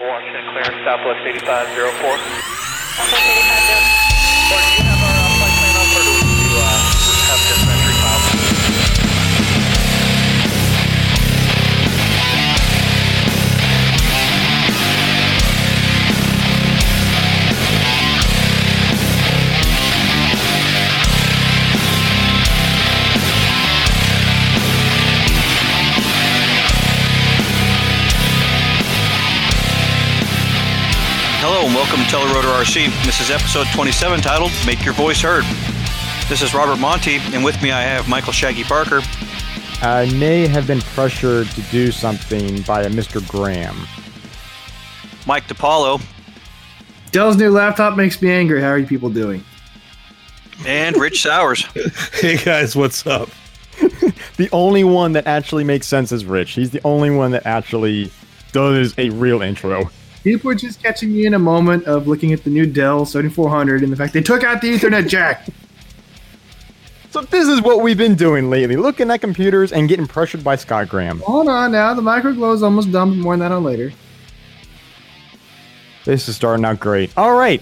Washington clearance, Southwest 8504. Southwest 8504. Or do you have our uh, flight plan up, or do we uh, have just welcome to Telerotor RC. This is episode 27 titled Make Your Voice Heard. This is Robert Monty, and with me I have Michael Shaggy Parker. I may have been pressured to do something by a Mr. Graham. Mike DePaulo, Dell's new laptop makes me angry. How are you people doing? and Rich Sowers. Hey guys, what's up? The only one that actually makes sense is Rich. He's the only one that actually does a real intro. People are just catching me in a moment of looking at the new Dell 7400 and the fact they took out the Ethernet jack. So this is what we've been doing lately, looking at computers and getting pressured by Scott Graham. Hold on now, the microglow is almost done, more on that on later. This is starting out great. All right,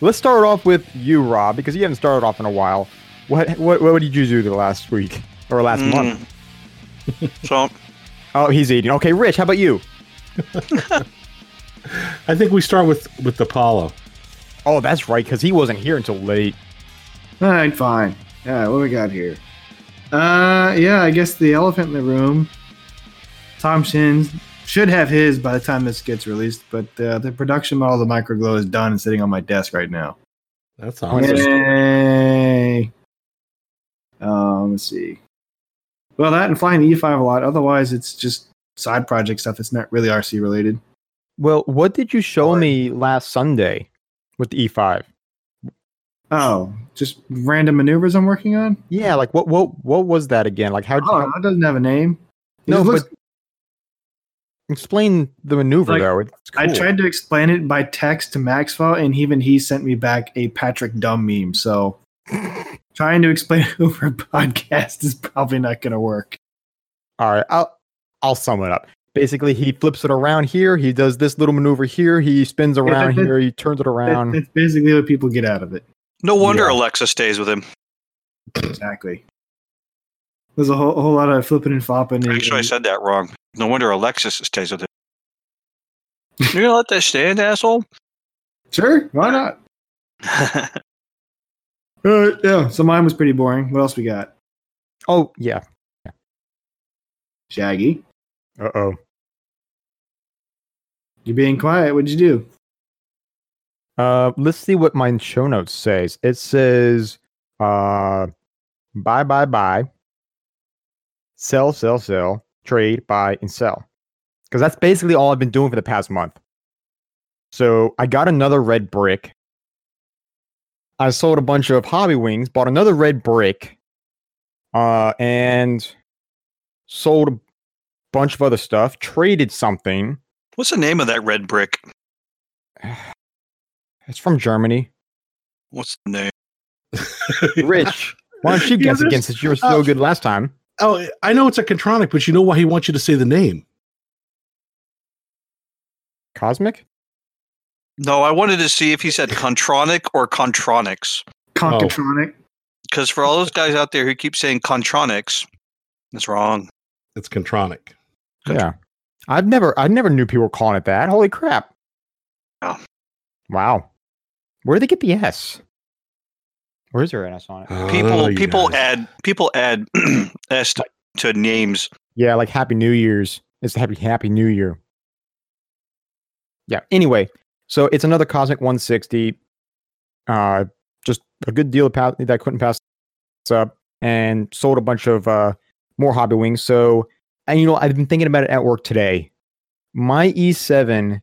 let's start off with you, Rob, because you haven't started off in a while. What what what did you do the last week or last Mm. month? So, Oh, he's eating. Okay, Rich, how about you? I think we start with with Apollo. Oh, that's right, because he wasn't here until late. All right, fine. All right, what we got here? Uh, yeah, I guess the elephant in the room. Tom Shins should have his by the time this gets released, but uh, the production model of the microglow is done and sitting on my desk right now. That's awesome. Yay! Um, let's see. Well, that and flying the E5 a lot. Otherwise, it's just side project stuff. It's not really RC related. Well, what did you show me last Sunday with the E E5? Oh, just random maneuvers I'm working on. Yeah, like what what what was that again? Like how? Oh, that doesn't have a name. It no, looks- but explain the maneuver Like, though. Cool. I tried to explain it by text to Maxwell, and even he sent me back a Patrick Dumb meme. So trying to explain it over a podcast is probably not going to work. All right, I'll I'll sum it up. Basically, he flips it around here. He does this little maneuver here. He spins around that- here. He turns it around. that's basically what people get out of it. no wonder Yeah. Alexa stays with him. Exactly. There's a whole, a whole lot of flipping and flopping. and- Actually, I said that wrong. No wonder Alexis stays with him. You're gonna let that stand, asshole? Sure, why not? Uh, yeah, so mine was pretty boring. What else we got? oh yeah. Shaggy, Uh oh. You're being quiet. What'd you do? Uh, let's see what my show notes says. It says, uh, buy, buy, buy, sell, sell, sell, trade, buy, and sell. Because that's basically all I've been doing for the past month. So I got another red brick. I sold a bunch of hobby wings, bought another red brick, uh, and sold a bunch of other stuff, traded something. What's the name of that red brick? It's from Germany. What's the name? Rich, why don't you Yeah, guess there's- again since you were so uh, good last time? Oh, I know it's a Kontronik, but you know why he wants you to say the name? Kosmik? No, I wanted to see if he said Kontronik or Kontroniks. Concatronic. Because for all those guys out there who keep saying Kontroniks, that's wrong. It's Kontronik. Good. Yeah. I've never I never knew people were calling it that. Holy crap. Wow. Wow. Where did they get the S? Where is there an S on it? People Oh, you people guys. add people add s to, to names. Yeah, like Happy New Year's. It's Happy Happy New Year. Yeah. Anyway, so it's another Kosmik 160. Uh just a good deal pa- that I couldn't pass up and sold a bunch of uh more hobby wings. So and you know, I've been thinking about it at work today. My E7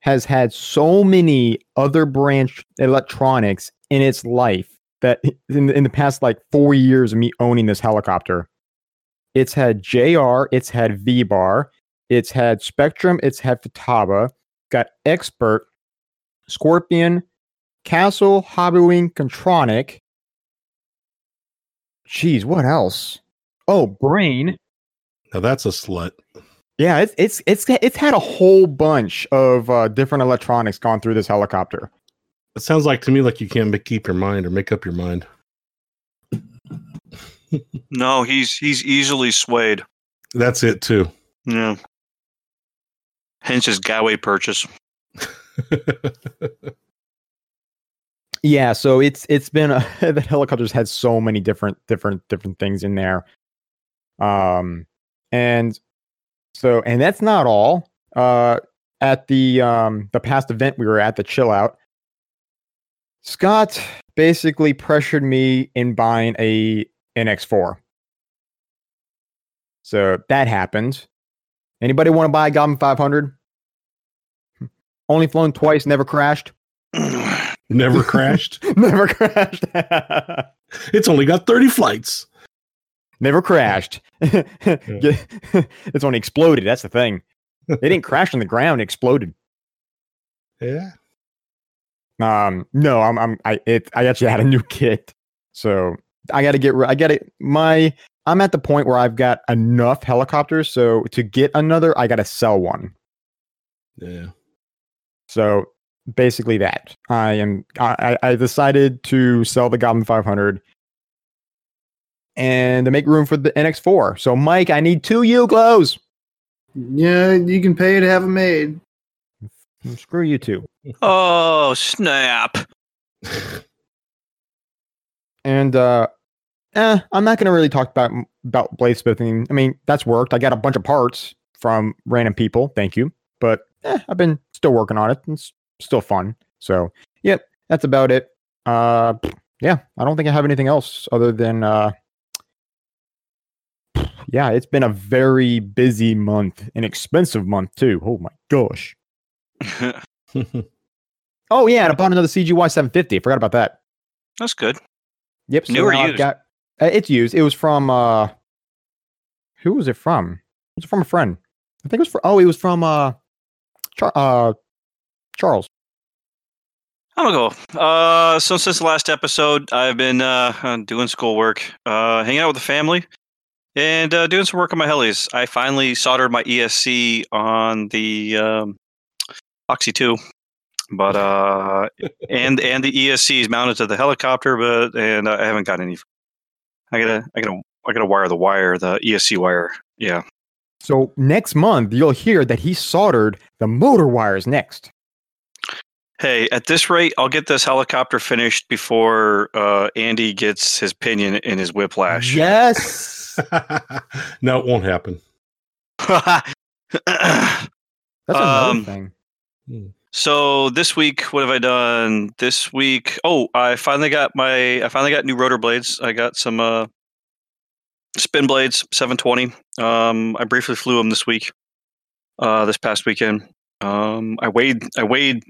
has had so many other branch electronics in its life that in, in the past like four years of me owning this helicopter, it's had JR, it's had V bar, it's had Spektrum, it's had Futaba, got Expert, Scorpion, Castle, Hobbywing, Kontronik. Jeez, what else? Oh, Brain. Now that's a slut. Yeah, it's it's it's it's had a whole bunch of uh, different electronics gone through this helicopter. It sounds like to me like you can't make, keep your mind or make up your mind. No, he's he's easily swayed. That's it too. Yeah. Hence his Galway purchase. Yeah, so it's it's been a, the helicopters had so many different different different things in there. Um and so and that's not all. Uh at the um the past event we were at the chill out Scott basically pressured me in buying a NX4. So that happened. Anybody want to buy a Goblin 500? Only flown twice, never crashed. Never crashed. never crashed. It's only got 30 flights. Never crashed. it's only exploded. That's the thing. They didn't crash on the ground, it exploded. Yeah. Um, no, I'm, I'm, I, it, I actually had a new kit, so I got to get, I got it. my, I'm at the point where I've got enough helicopters, so to get another, I got to sell one. Yeah. So basically, that I am, I, I I decided to sell the Goblin 500 and to make room for the NX4. So, Mike, I need two Uglos. Yeah, you can pay to have them made. Screw you two. Oh, snap. And uh eh, I'm not gonna really talk about about bladesmithing. I mean, that's worked. I got a bunch of parts from random people. Thank you. But eh, I've been still working on it. It's still fun. So yep, that's about it. Uh yeah, I don't think I have anything else other than uh yeah, it's been a very busy month, an expensive month too. Oh my gosh. Oh yeah, and I bought another CGY 750. I forgot about that. That's good. Yep. So New or now I've used? got uh, it's used. It was from uh who was it from? It was from a friend. I think it was for oh, it was from uh Char- uh Charles. I'm gonna go. Uh, so since the last episode, I've been uh, doing schoolwork, uh, hanging out with the family, and uh, doing some work on my helis. I finally soldered my ESC on the um, Oxy Two, but uh, and and the ESC is mounted to the helicopter, but and I haven't got any. I gotta I gotta I gotta wire the wire, the ESC wire. Yeah. So next month you'll hear that he soldered the motor wires next. Hey, at this rate, I'll get this helicopter finished before uh, Andy gets his pinion in his whiplash. Yes. no, it won't happen. That's another Um, thing. so this week, what have I done? This week, oh, I finally got my, I finally got new rotor blades. I got some uh, spin blades, 720. Um, I briefly flew them this week, uh, this past weekend. Um, I weighed, I weighed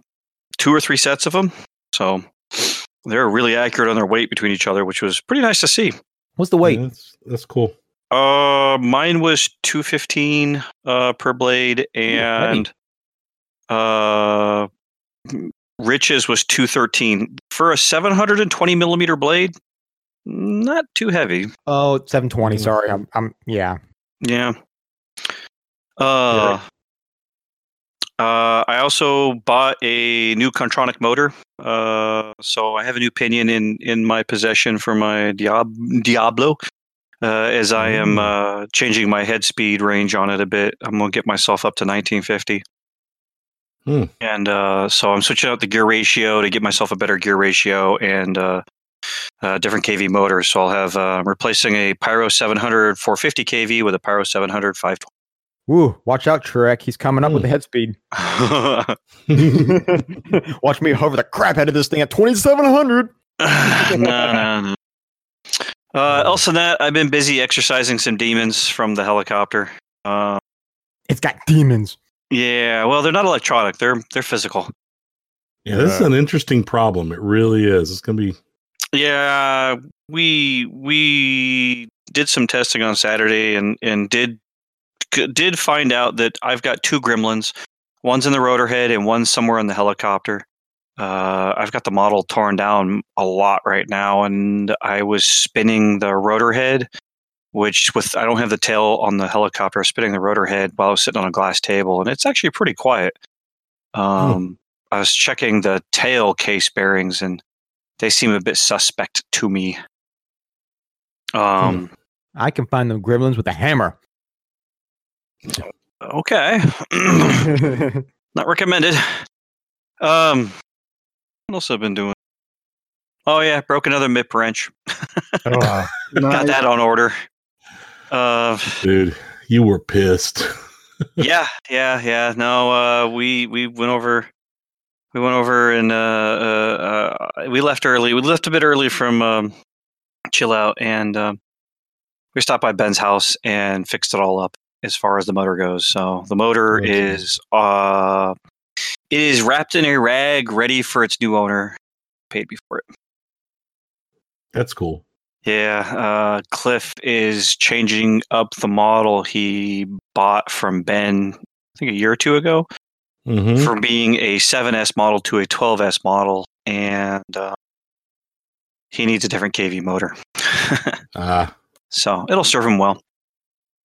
two or three sets of them, so they're really accurate on their weight between each other, which was pretty nice to see. What's the weight? Yeah, that's, that's cool. Uh, mine was two fifteen uh per blade, and uh, Rich's was two thirteen for a seven hundred and twenty millimeter blade. Not too heavy. Oh, 720. Mm. Sorry. I'm I'm yeah. Yeah. Uh, uh, I also bought a new Kontronik motor. Uh, so I have a new pinion in in my possession for my Diab- Diablo. Uh, as I am uh, changing my head speed range on it a bit, I'm gonna get myself up to 1950. Hmm. And uh, so I'm switching out the gear ratio to get myself a better gear ratio and uh, uh, different KV motors. So I'll have uh, replacing a Pyro 700 450 KV with a Pyro 700 520. Woo, watch out, Trek. He's coming up with Hmm. the head speed. watch me hover the crap out of this thing at 2700. no, no, no. Uh, else than that, I've been busy exercising some demons from the helicopter. Uh, It's got demons. yeah, well, they're not electronic; they're they're physical. Yeah, this is an interesting problem. It really is. It's gonna be Yeah, we we did some testing on Saturday and and did did find out that I've got two gremlins. One's in the rotor head and one's somewhere in the helicopter. Uh, I've got the model torn down a lot right now, and I was spinning the rotor head which with I don't have the tail on the helicopter spinning the rotor head while I was sitting on a glass table, and it's actually pretty quiet. Um, I was checking the tail case bearings, and they seem a bit suspect to me. Um, I can find them gremlins with a hammer. okay, not recommended. Um, what else have been doing? Oh yeah, broke another MIP wrench. Oh, Got that on order. Uh, dude, you were pissed. yeah, yeah, yeah. No, uh, we we went over, we went over and uh, uh, uh, we left early. We left a bit early from um, chill out, and um, we stopped by Ben's house and fixed it all up as far as the motor goes. So the motor Okay. is uh, it is wrapped in a rag, ready for its new owner. Paid me for it. That's cool. Yeah, uh, Cliff is changing up the model he bought from Ben, I think a year or two ago, Mm-hmm. from being a 7S model to a 12S model, and uh, he needs a different KV motor. Ah, so it'll serve him well.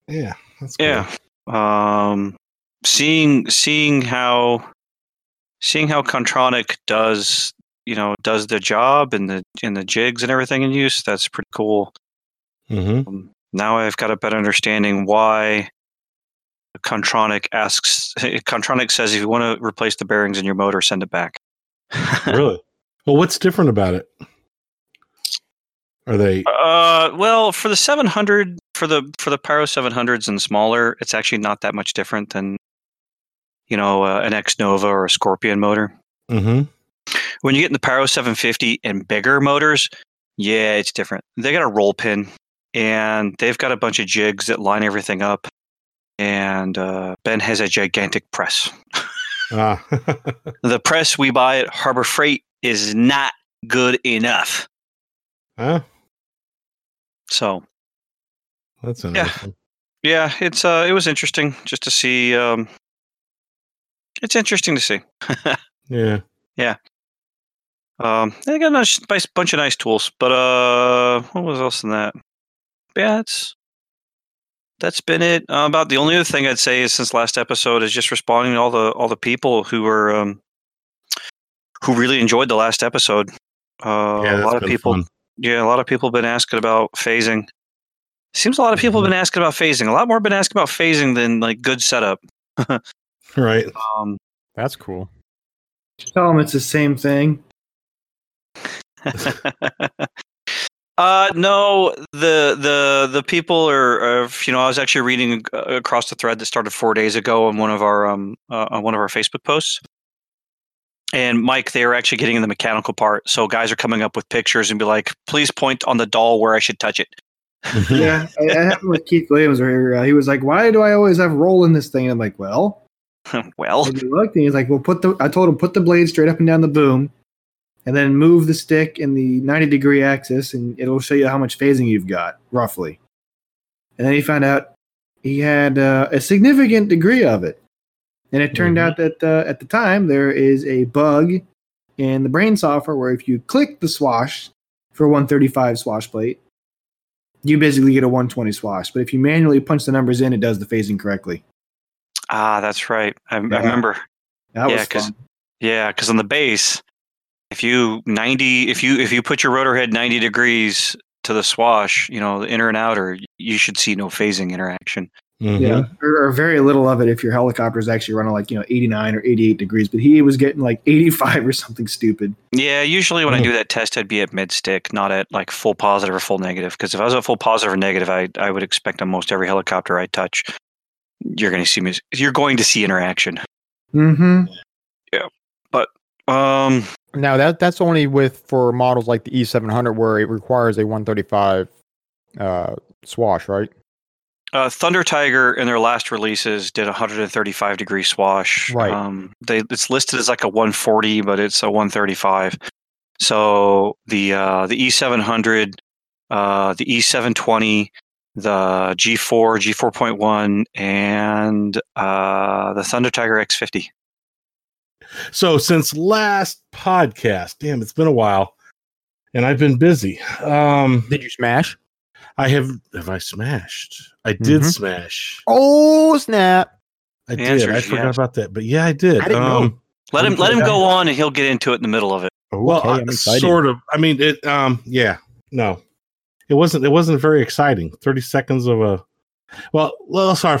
yeah, that's cool. Yeah. Um, seeing seeing how seeing how Kontronik does you know does the job and the and the jigs and everything in use that's pretty cool. Mm-hmm. Um, now I've got a better understanding why Kontronik asks. Kontronik says if you want to replace the bearings in your motor, send it back. Really? Well, what's different about it? Are they? Uh, well, for the 700, for the for the Pyro 700s and smaller, it's actually not that much different than, you know, uh, an Xnova or a Scorpion motor. Mm-hmm. When you get in the Pyro 750 and bigger motors, yeah, it's different. They got a roll pin, and they've got a bunch of jigs that line everything up. And uh, Ben has a gigantic press. Ah. The press we buy at Harbor Freight is not good enough. ah, So that's interesting. yeah, it's uh, it was interesting just to see. Um, it's interesting to see. Yeah. Yeah. Um, they got a nice, nice bunch of nice tools, but uh, what was else in that? Yeah, that's that's been it. Uh, about the only other thing I'd say is since last episode is just responding to all the all the people who were um, who really enjoyed the last episode. Uh, yeah, a lot of people, fun. yeah, a lot of people have been asking about phasing. Seems a lot of people have been asking about phasing. A lot more been asking about phasing than like good setup. Right. Um, That's cool. Tell them it's the same thing. uh no the the the people are, are you know i was actually reading uh, across the thread that started four days ago on one of our um uh, on one of our facebook posts and mike they were actually getting in the mechanical part so guys are coming up with pictures and be like please point on the doll where i should touch it Yeah, it it happened with Keith Williams where uh, he was like, "Why do I always have roll in this thing?" And I'm like, "Well," well and he looked and he's like, "Well, put the." I told him put the blade straight up and down the boom, and then move the stick in the 90 degree axis, and it'll show you how much phasing you've got roughly. And then he found out he had uh, a significant degree of it, and it turned Mhm. out that uh, at the time there is a bug in the brain software where if you click the swash for 135 swash plate, you basically get a 120 swash. But if you manually punch the numbers in, it does the phasing correctly. Ah that's right i, I remember That Yeah, was 'cause- fun. yeah because on the base if you 90 if you if you put your rotor head 90 degrees to the swash you know the inner and outer you should see no phasing interaction Mhm. Yeah, or, or very little of it if your helicopter is actually running like you know 89 or 88 degrees, but he was getting like 85 or something stupid. Yeah, usually when I Hmm. do that test, I'd be at mid stick, not at like full positive or full negative. Because if I was at full positive or negative, I I would expect on most every helicopter I touch, you're going to see. You're going to see interaction. Mm-hmm. Yeah, but um, Now that that's only with for models like the E700 where it requires a 135 uh, swash, right? uh, Thunder Tiger in their last releases did 135 degree swash. Right. Um, they it's listed as like a 140, but it's a 135. So the uh, the E700, uh, the E720, the G4, G4.1, and uh, the Thunder Tiger X50. So since last podcast, damn, it's been a while, and I've been busy. Um, Did you smash? I have have I smashed? I did Mhm. smash. Oh snap! I The did. answer I forgot yes. about that, but yeah, I did. I didn't know. um, Let him let him go on, and he'll get into it in the middle of it. Okay, well, I- I'm excited. sort of. I mean, it. Um, yeah, no, it wasn't. It wasn't very exciting. Thirty seconds of a. Well, well, sorry.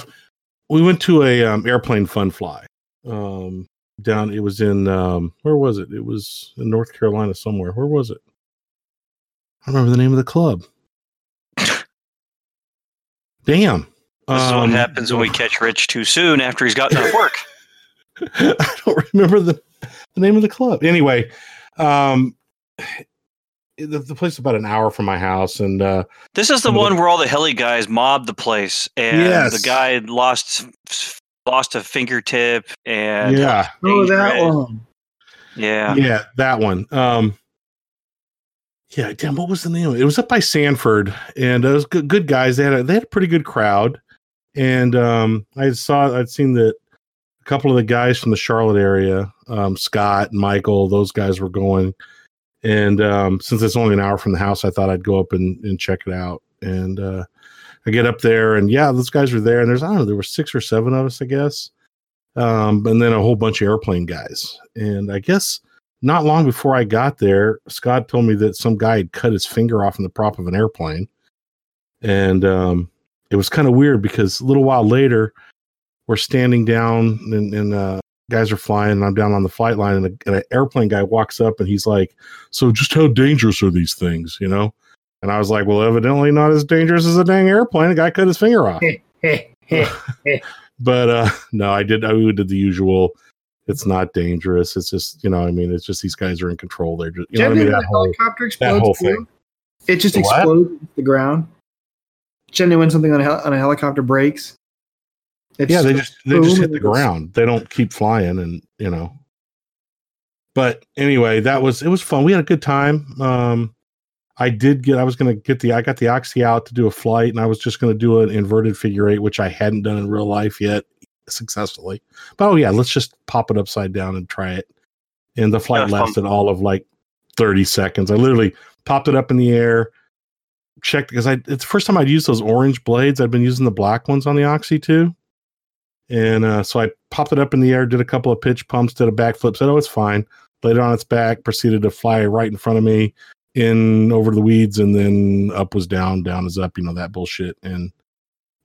We went to a um, airplane fun fly. Um, down. It was in. Um, where was it? It was in North Carolina somewhere. Where was it? I don't remember the name of the club. Damn. This is what Um, happens when we catch Rich too soon after he's gotten off work. I don't remember the, the name of the club. Anyway, um, the, the place is about an hour from my house, and uh, This is the Some of the- one where all the heli guys mobbed the place, and Yes. the guy lost lost a fingertip, and yeah, Oh, that Dangerous. one. yeah, yeah, that one. Um, yeah, damn, what was the name? It It was up by Sanford, and it was good, good guys. They had a they had a pretty good crowd, and um, I saw I'd seen that a couple of the guys from the Charlotte area, um, Scott Michael, those guys were going, and um, since it's only an hour from the house, I thought I'd go up and, and check it out. And uh, I get up there, and yeah, those guys were there, and there's I don't know, there were six or seven of us, I guess, um, and then a whole bunch of airplane guys, and I guess not long before I got there, Scott told me that some guy had cut his finger off in the prop of an airplane. And um, it was kind of weird because a little while later, we're standing down and, and uh, guys are flying, and I'm down on the flight line, and, a, and an airplane guy walks up and he's like, So, just how dangerous are these things, you know? And I was like, Well, evidently not as dangerous as a dang airplane. The guy cut his finger off. but uh, no, I did, I did the usual. It's not dangerous. It's just, you know, I mean, it's just these guys are in control. They're just, you know I mean? That whole, helicopter that explodes, whole thing. it just The explodes the ground. Generally, when something on a, hel- on a helicopter breaks, it's yeah, they just they just hit the ground. They don't keep flying, and you know. But anyway, that was it was fun. We had a good time. Um, I did get. I was gonna get the. I got the oxy out to do a flight, and I was just gonna do an inverted figure eight, which I hadn't done in real life yet successfully. But oh yeah, let's just pop it upside down and try it. And the flight Yeah, fun. lasted all of like thirty seconds. I literally popped it up in the air, checked because I it's the first time I'd used those orange blades. I'd been using the black ones on the Oxy too. And uh, so I popped it up in the air, did a couple of pitch pumps, did a backflip, said, "Oh, it's fine." Laid it on its back, proceeded to fly right in front of me, in over the weeds, and then up was down, down is up. You know that bullshit. And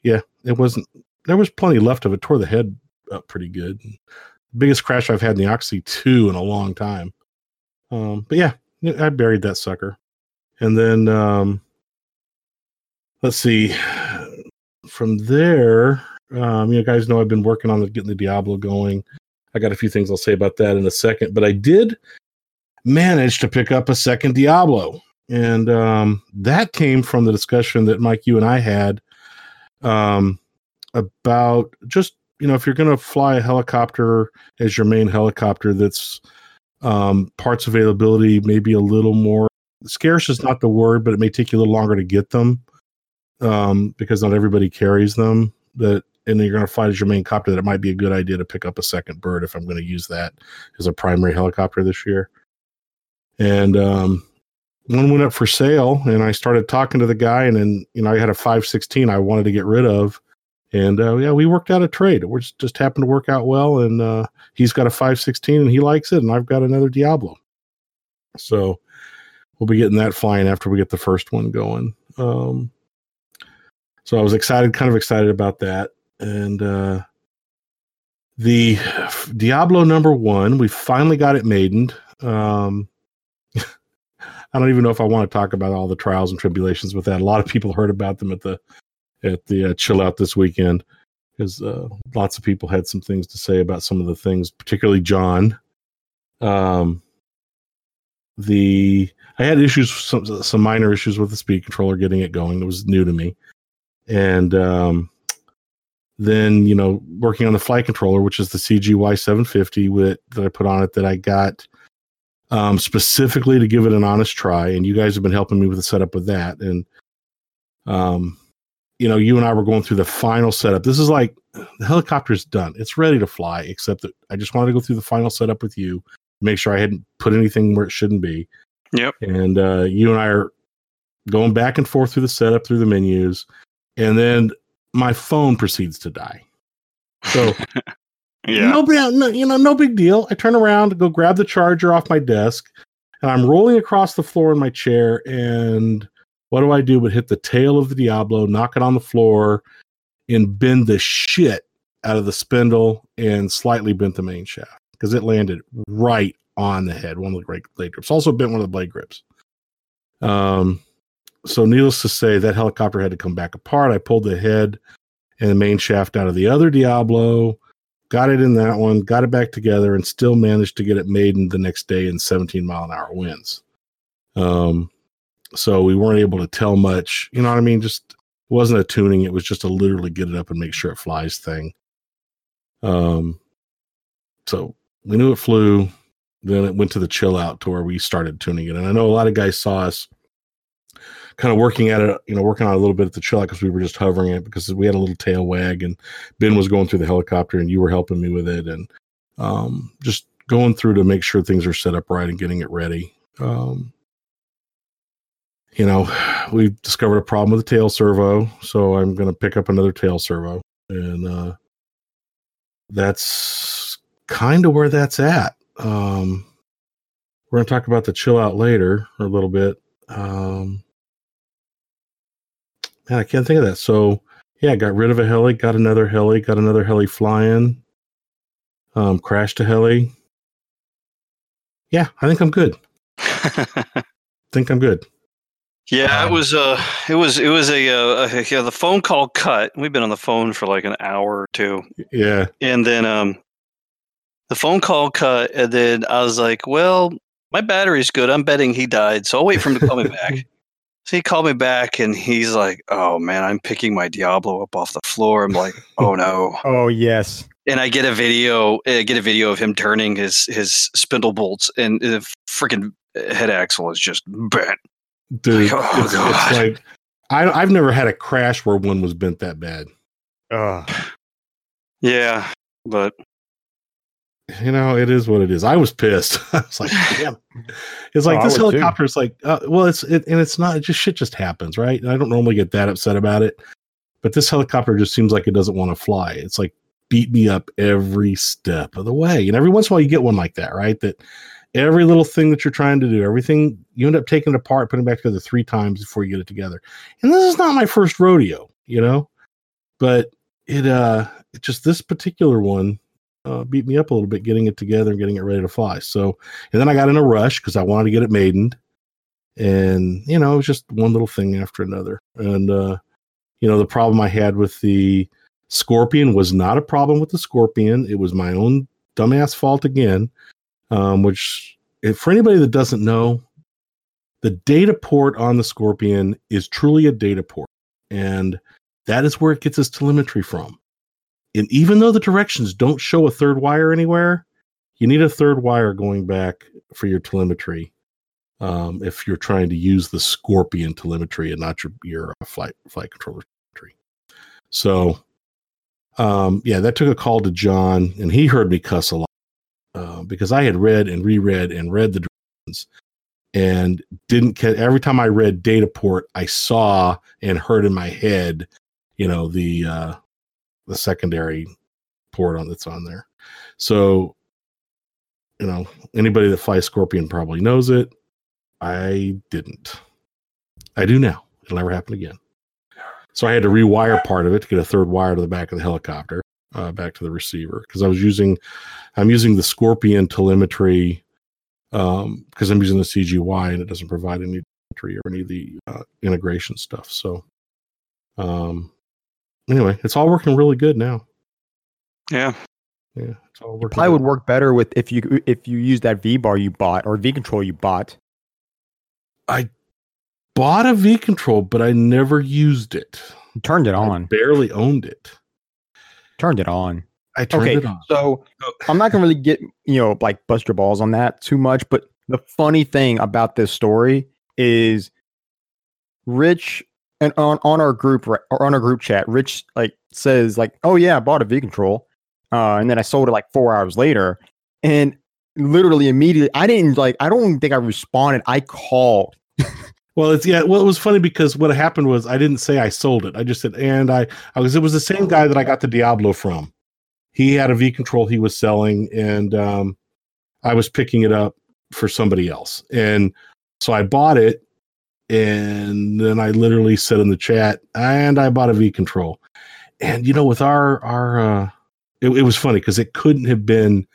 yeah, it wasn't. There was plenty left of it. Tore the head up pretty good. Biggest crash I've had in the Oxy two in a long time. Um, but yeah, I buried that sucker, and then um, let's see. From there, um, you guys know I've been working on the, getting the Diablo going. I got a few things I'll say about that in a second, but I did manage to pick up a second Diablo, and um, that came from the discussion that Mike, you and I had um, about just you know if you're going to fly a helicopter as your main helicopter, that's um, parts availability maybe a little more scarce is not the word, but it may take you a little longer to get them um, because not everybody carries them. That and then you're going to fly as your main copter, that it might be a good idea to pick up a second bird if I'm going to use that as a primary helicopter this year. And um, one went up for sale, and I started talking to the guy, and then you know I had a 516 I wanted to get rid of, and uh, yeah, we worked out a trade. It was just happened to work out well, and uh, he's got a 516 and he likes it, and I've got another Diablo. So we'll be getting that flying after we get the first one going. Um, so I was excited, kind of excited about that. And uh, the Diablo number one, we finally got it maidened. Um, I don't even know if I want to talk about all the trials and tribulations with that. A lot of people heard about them at the at the uh, chill out this weekend because uh, lots of people had some things to say about some of the things, particularly John. Um, the I had issues, some some minor issues with the speed controller getting it going. It was new to me, and um, then you know working on the flight controller, which is the CGY 750 with that I put on it that I got um, specifically to give it an honest try. And you guys have been helping me with the setup with that. And um, you know, you and I were going through the final setup. This is like the helicopter's done; it's ready to fly. Except that I just wanted to go through the final setup with you, make sure I hadn't put anything where it shouldn't be. Yep. And uh, you and I are going back and forth through the setup, through the menus, and then my phone proceeds to die. So Yeah. no, no, you know, no big deal. I turn around, go grab the charger off my desk, and I'm rolling across the floor in my chair. And what do I do but hit the tail of the Diablo, knock it on the floor, and bend the shit out of the spindle and slightly bent the main shaft because it landed right on the head, one of the blade, blade grips. Also bent one of the blade grips. Um, so needless to say, that helicopter had to come back apart. I pulled the head and the main shaft out of the other Diablo got it in that one, got it back together, and still managed to get it made the next day in 17 mile an hour winds. Um, so we weren't able to tell much. You know what I mean? Just wasn't a tuning; it was just a literally get it up and make sure it flies thing. Um, so we knew it flew. Then it went to the chill out to where we started tuning it, and I know a lot of guys saw us kind of working at it, you know, working on a little bit at the chill because we were just hovering it because we had a little tail wag and Ben was going through the helicopter and you were helping me with it and um, just going through to make sure things are set up right and getting it ready. Um, you know, we discovered a problem with the tail servo, so I'm going to pick up another tail servo, and uh, that's kind of where that's at. Um, we're going to talk about the chill out later a little bit. Um, man, I can't think of that. So yeah, got rid of a heli, got another heli, got another heli flying, um, crashed a heli. Yeah, I think I'm good. think I'm good. Yeah, it Um, was uh it was it was a, uh, a yeah, the phone call cut. We've been on the phone for like an hour or two. Yeah, And then um the phone call cut and then I was like, "Well, my battery's good. I'm betting he died. So I'll wait for him to call me back." So he called me back and he's like, "Oh man, I'm picking my Diablo up off the floor." I'm like, "Oh no." Oh yes. and I get a video, I get a video of him turning his his spindle bolts, and the freaking head axle is just bent. dude, Oh, it's, it's God. like I, I've never had a crash where one was bent that bad. Ugh. Yeah, but You know, it is what it is. I was pissed. I was like, damn. It's like Oh, this helicopter is like, uh, well, it's it, and it's not. It just shit just happens, right? And I don't normally get that upset about it, but this helicopter just seems like it doesn't want to fly. It's like beat me up every step of the way. And every once in a while, you get one like that, right? That every little thing that you're trying to do, everything you end up taking it apart, putting it back together three times before you get it together. And this is not my first rodeo, you know, but it uh, it just this particular one uh, beat me up a little bit getting it together and getting it ready to fly. So, and then I got in a rush because I wanted to get it maidened, and you know, it was just one little thing after another. And uh, you know, the problem I had with the Scorpion was not a problem with the Scorpion; it was my own dumbass fault again. Um, which, if, for anybody that doesn't know, the data port on the Scorpion is truly a data port, and that is where it gets its telemetry from. And even though the directions don't show a third wire anywhere, you need a third wire going back for your telemetry um, if you're trying to use the Scorpion telemetry and not your your uh, flight flight controller telemetry. So, um, yeah, that took a call to John, and he heard me cuss a lot uh, because I had read and reread and read the directions and didn't every time I read data port, I saw and heard in my head, you know, the uh, the secondary port on that's on there. So, you know, anybody that flies Scorpion probably knows it. I didn't. I do now. It'll never happen again. So I had to rewire part of it to get a third wire to the back of the helicopter, uh, back to the receiver, because I was using, I'm using the Scorpion telemetry, um, because I'm using the CGY and it doesn't provide any telemetry or any of the uh, integration stuff. So, um, anyway, it's all working really good now. yeah, Yeah, it's all working. Probably good. would work better with if you if you use that V bar you bought or V control you bought. I bought a V control, but I never used it. You turned it I on. barely owned it. Turned it on. I turned okay, it on. so. I'm not gonna really get you know like bust your balls on that too much, but the funny thing about this story is Rich and on on our group or on our group chat, Rich like says like, "Oh yeah, I bought a V control," uh, and then I sold it like four hours later, and literally immediately I didn't like I don't think I responded. I called Well, it's yeah. Well, it was funny because what happened was I didn't say I sold it. I just said, and I, I was. It was the same guy that I got the Diablo from. He had a V control he was selling, and um, I was picking it up for somebody else, and so I bought it, and then I literally said in the chat, and I bought a V control, and you know, with our our, uh, it, it was funny because it couldn't have been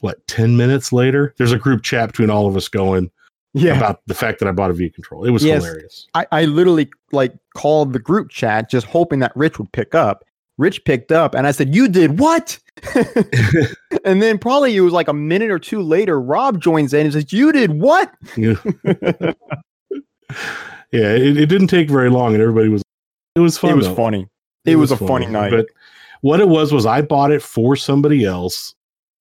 what ten minutes later. There's a group chat between all of us going Yeah. about the fact that I bought a V control. It was Yes. hilarious. I, I literally like called the group chat just hoping that Rich would pick up. Rich picked up and I said, You did what? and then probably it was like a minute or two later, Rob joins in and says, You did what? yeah, it, it didn't take very long, and everybody was. It was fun. it was though. funny. It, was, a funny night. But what it was was I bought it for somebody else,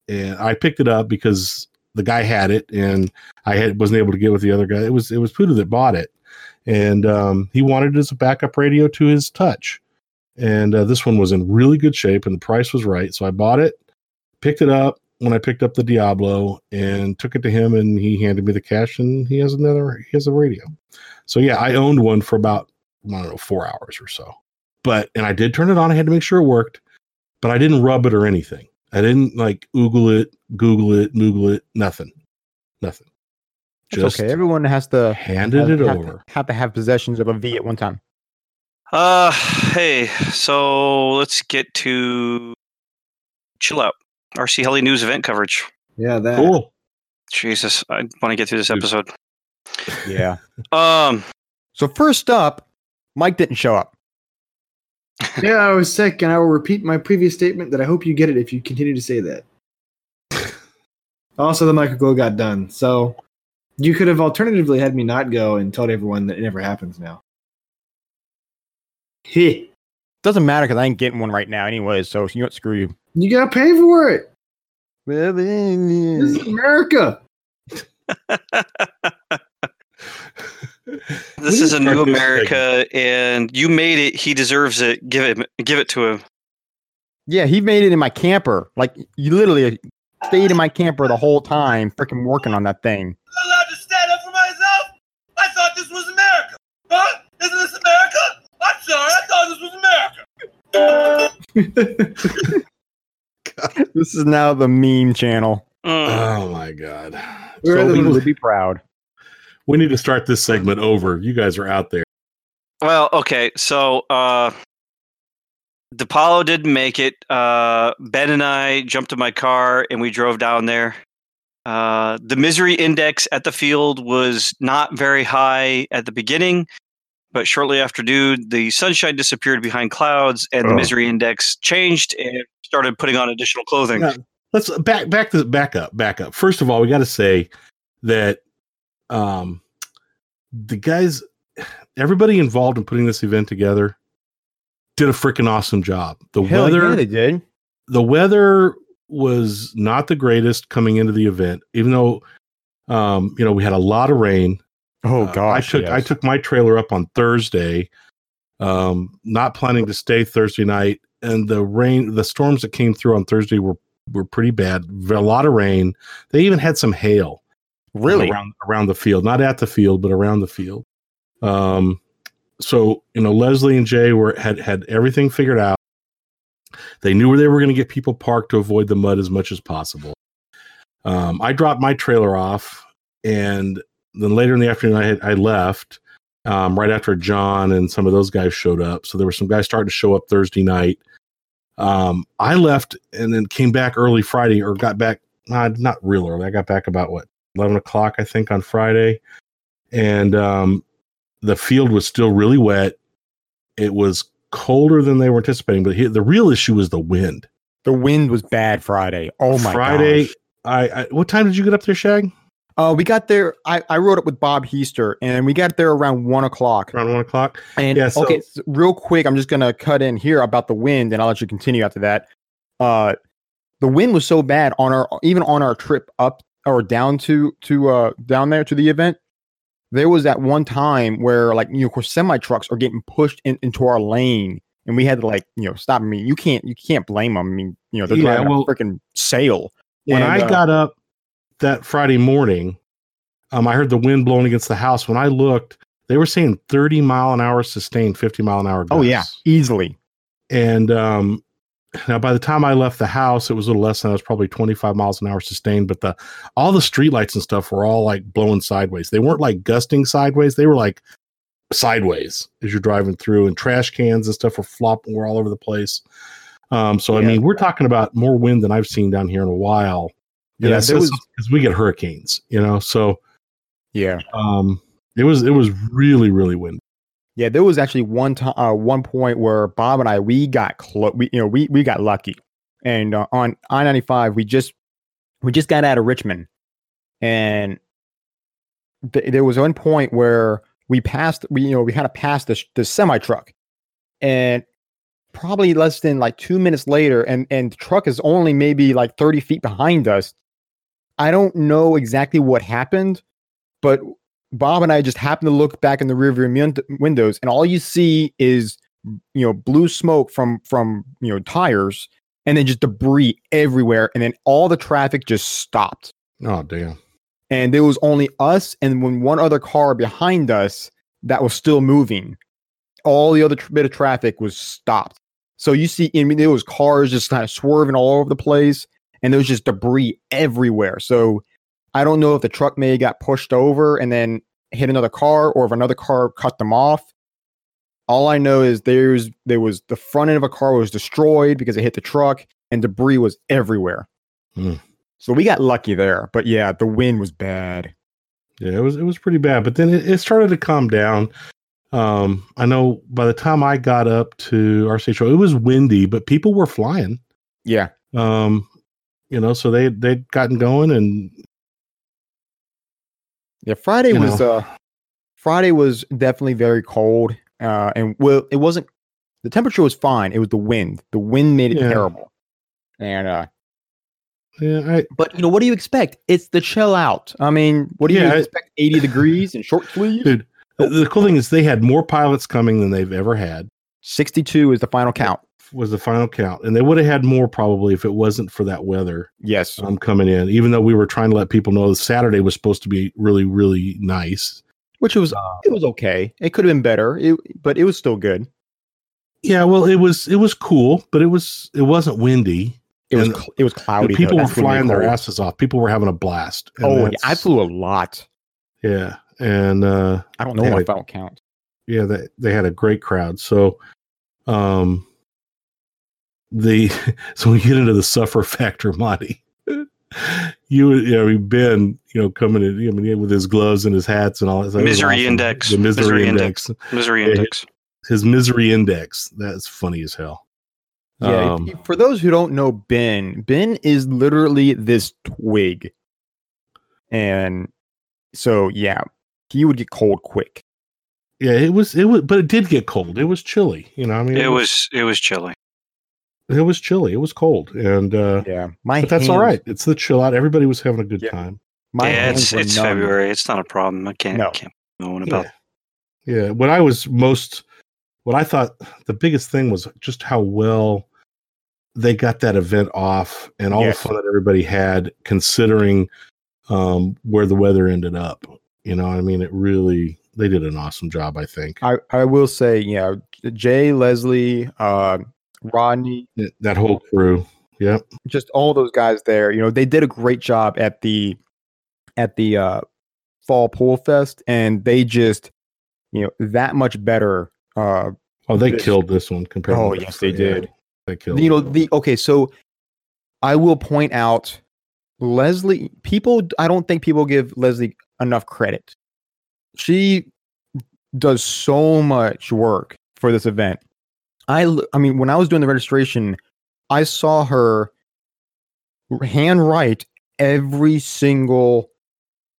and I picked it up because the guy had it, and I had wasn't able to get with the other guy. It was it was Puda that bought it, and um, he wanted it as a backup radio to his Touch, and uh, this one was in really good shape, and the price was right, so I bought it, picked it up when I picked up the Diablo, and took it to him, and he handed me the cash, and he has another he has a radio. So yeah, I owned one for about I don't know four hours or so but and I did turn it on. I had to make sure it worked, but I didn't rub it or anything. I didn't like Google it, Google it, Google it, nothing, nothing. It's Just okay. Everyone has to handed have, it have over. To, have to have possessions of a V at one time. Uh, hey, so let's get to chill out. RC Heli News event coverage. Yeah, that. Cool. Jesus, I want to get through this episode. Yeah. Um, So first up, Mike didn't show up. Yeah, I was sick, and I will repeat my previous statement that I hope you get it if you continue to say that. also, the microglow got done, so you could have alternatively had me not go and told everyone that it never happens now. Heh. Doesn't matter because I ain't getting one right now anyway. So you know what? Screw you. You gotta pay for it. This is America. this is a new America, and you made it. He deserves it. Give it, give it to him. Yeah, he made it in my camper. Like you literally stayed in my camper the whole time, freaking working on that thing. I'm allowed to stand up for myself? I thought this was America. Huh? Isn't this America? I'm I thought this was America. This is now the meme channel. Mm. Oh my god. Where are So the- We we, would be proud. we need to start this segment over. You guys are out there. Well, okay, so uh DePaulo didn't make it. Uh Ben and I jumped in my car and we drove down there. Uh the misery index at the field was not very high at the beginning, but shortly after dude, the sunshine disappeared behind clouds and the Oh. misery index changed and started putting on additional clothing. Yeah. Let's back back to back up, back up. First of all, we got to say that um the guys everybody involved in putting this event together did a freaking awesome job. The Hell weather yeah, they did. the weather was not the greatest coming into the event, even though um, you know, we had a lot of rain. Oh Uh, gosh, I took I took my trailer up on Thursday, um, not planning to stay Thursday night, and the rain, the storms that came through on Thursday were were pretty bad. A lot of rain. They even had some hail really. around around the field, not at the field, but around the field. Um, so you know, Leslie and Jay were had had everything figured out. They knew where they were going to get people parked to avoid the mud as much as possible. Um, I dropped my trailer off, and then later in the afternoon, I had, I left um, right after John and some of those guys showed up. So there were some guys starting to show up Thursday night. Um, I left and then came back early Friday, or got back uh, not real early. I got back about what 11 o'clock, I think, on Friday. And um, the field was still really wet. It was colder than they were anticipating, but he, the real issue was the wind. The wind was bad Friday. Oh my Friday. I, I what time did you get up there, Shag? Uh, we got there. I, I rode up with Bob Heaster, and we got there around one o'clock. Around one o'clock. And Yeah, so- okay, s- real quick, I'm just gonna cut in here about the wind, and I'll let you continue after that. Uh, the wind was so bad on our even on our trip up or down to to uh down there to the event. There was that one time where like you know, of course, semi trucks are getting pushed in, into our lane, and we had to like you know stop. I mean, you can't you can't blame them. I mean, you know, they're Yeah, driving well- a freaking sail. When And, I uh, got up that Friday morning, um, I heard the wind blowing against the house. When I looked, They were saying 30 mile an hour sustained, 50 mile an hour. Oh yeah, easily. And um, now by the time I left the house, it was a little less than I was probably 25 miles an hour sustained. But the all the streetlights and stuff were all like blowing sideways. They weren't like gusting sideways. They were like sideways as you're driving through, and trash cans and stuff were flopping, were all over the place. Um, so I mean, we're talking about more wind than I've seen down here in a while. Yeah, there was. because we get hurricanes, you know. So Yeah, um, it was it was really really windy. yeah. There was actually one time, uh, one point where Bob and I we got close. We you know we we got lucky, and uh, on I ninety five we just we just got out of Richmond, and th- there was one point where we passed. We you know we had to pass the the semi truck, and probably less than like two minutes later, and and the truck is only maybe like thirty feet behind us. I don't know exactly what happened, but Bob and I just happened to look back in the rearview min- windows, and all you see is you know blue smoke from from you know tires, and then just debris everywhere, and then all the traffic just stopped, Oh damn! and there was only us and when one other car behind us that was still moving. All the other tr- bit of traffic was stopped. So you see, I mean, there was cars just kind of swerving all over the place, and there was just debris everywhere. So I don't know if the truck may have got pushed over and then hit another car, or if another car cut them off. All I know is there's there was the front end of a car was destroyed because it hit the truck, and debris was everywhere. Hmm. So we got lucky there, but yeah, the wind was bad. Yeah, it was it was pretty bad, but then it, it started to calm down. Um, I know by the time I got up to our show it was windy, but people were flying. Yeah, Um, you know, so they they'd gotten going, and yeah. Friday was uh, Friday was definitely very cold, uh, and well, it wasn't. The temperature was fine. It was the wind. The wind made it Yeah. terrible. And uh, yeah, I, but you know, what do you expect? It's the chill out. I mean, what do you Yeah, I- expect? Eighty degrees and short sleeves. dude. The, the cool thing is they had more pilots coming than they've ever had. Sixty-two is the final count. Was the final count, and they would have had more probably if it wasn't for that weather Yes. I'm um, coming in. Even though we were trying to let people know that Saturday was supposed to be really really nice. Which it was Uh, it was okay. It could have been better. It, but it was still good. Yeah, well, it was it was cool, but it was it wasn't windy. It was cl- it was cloudy. though. people were That's what made it flying their asses off. People were having a blast. Oh, I flew a lot. Yeah, and uh, I don't know my like- final count. yeah, they they had a great crowd. So, um, the so when we get into the suffer factor, Monty, you you know, I mean, Ben, you know, coming in, I mean, with his gloves and his hats and all that. that Misery awesome. index. the misery, Misery index. Misery Yeah. index. his misery index. That's funny as hell. Yeah. Um, for those who don't know Ben, Ben is literally this twig. And so yeah, he would get cold quick. Yeah, it was it was, but it did get cold. It was chilly. You know, I mean, It was it was chilly. It was chilly. It was cold, and uh, Yeah. My but that's all hands- right. It's the chill out. Everybody was having a good Yeah. time. My yeah, it's it's numb. February. It's not a problem. I can't No. can't know about. Yeah. yeah. What I was most, what I thought the biggest thing was just how well they got that event off and all Yes. the fun that everybody had, considering um, where the weather ended up. You know, I mean, it really they did an awesome job. I think I, I will say, yeah, Jay, Leslie, uh, Rodney, That- whole crew. Yep. just all those guys there, you know, they did a great job at the at the uh fall pool fest and they just you know that much better uh Oh, they This- killed this one compared. Oh, to yes, they yeah, did. They killed. you know it. the okay so i will point out leslie people i don't think people give leslie enough credit she does so much work for this event i i mean when i was doing the registration i saw her handwrite every single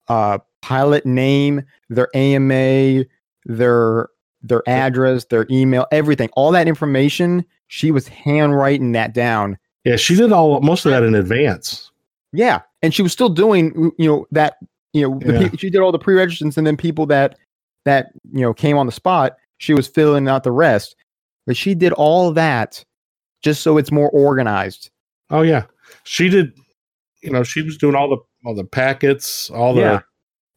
uh pilot name their ama their their address their email everything all that information she was handwriting that down yeah, she did all most of that in advance. yeah and she was still doing you know that you know Yeah. pe- she did all the pre-registrants and then people that that you know came on the spot she was filling out the rest but she did all that just so it's more organized Oh yeah, she did. You know, she was doing all the all the packets, all the Yeah.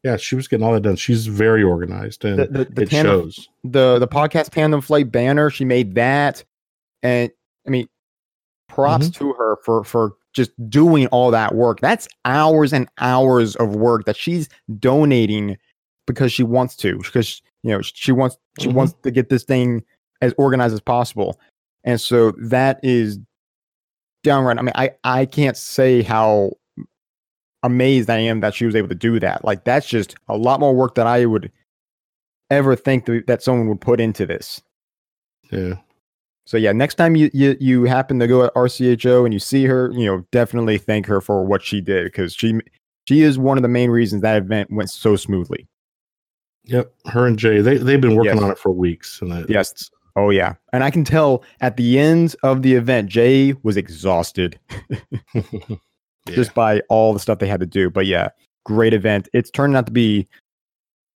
Yeah, she was getting all that done. She's very organized, and The the, the, it tandem, shows. the the podcast tandem flight banner, she made that, and I mean, props Mm-hmm. to her for for just doing all that work. That's hours and hours of work that she's donating because she wants to, because you know she wants she Mhm. wants to get this thing as organized as possible, and so that is downright. I mean, I I can't say how amazed I am that she was able to do that. Like that's just a lot more work that I would ever think that, that someone would put into this. Yeah, So yeah, next time you, you you happen to go at RCHO and you see her, you know, definitely thank her for what she did because she she is one of the main reasons that event went so smoothly. yep. Her and Jay, they they've been working Yes. on it for weeks, and that, Yes. Oh yeah, and I can tell at the end of the event, Jay was exhausted Yeah. just by all the stuff they had to do. But yeah, great event. It's turned out to be,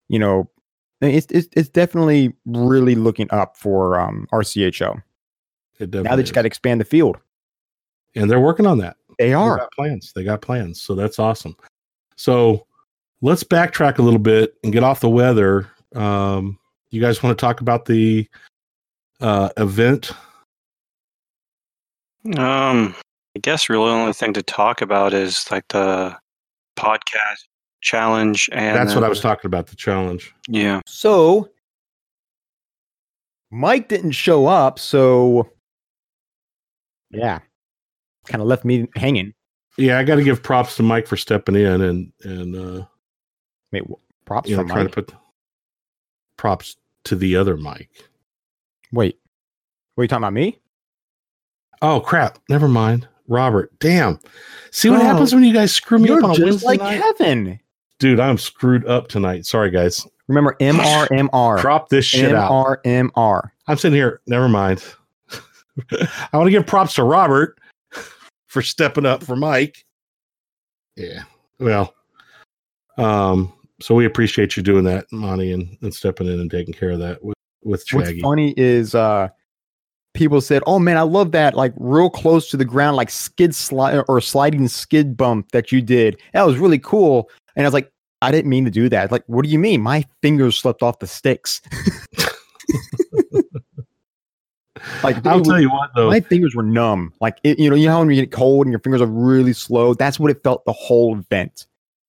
you know, it's it's, it's definitely really looking up for um, RCHO. Now they just got to expand the field. and they're working on that. They They are. got plans. They got plans. So that's awesome. So let's backtrack a little bit and get off the weather. Um, you guys want to talk about the uh, event? Um, I guess really the only thing to talk about is like the podcast challenge, and That's what I was talking about. The challenge. Yeah, So Mike didn't show up, so yeah, kind of left me hanging. Yeah, I got to give props to Mike for stepping in and and uh, Wait, props you know for trying Mike. to put props to the other Mike. Wait, what are you talking about? Me? Oh crap! Never mind. Robert. Damn. See what Oh, happens when you guys screw me up on a just Wednesday like night? Kevin. Dude, I'm screwed up tonight. Sorry, guys. Remember MRMR. Drop this shit out. MRMR. I'm sitting here. Never mind. I want to give props to Robert for stepping up for Mike. Yeah. Well, um, so we appreciate you doing that, Monty, and, and stepping in and taking care of that with, with What's funny is uh people said, "Oh man, I love that like real close to the ground like skid slide or sliding skid bump that you did. That was really cool." And I was like, "I didn't mean to do that." Like, "What do you mean? My fingers slipped off the sticks." like I'll it tell you what, though. my fingers were numb. Like it, you know, you know how when you get cold and your fingers are really slow. That's what it felt the whole event.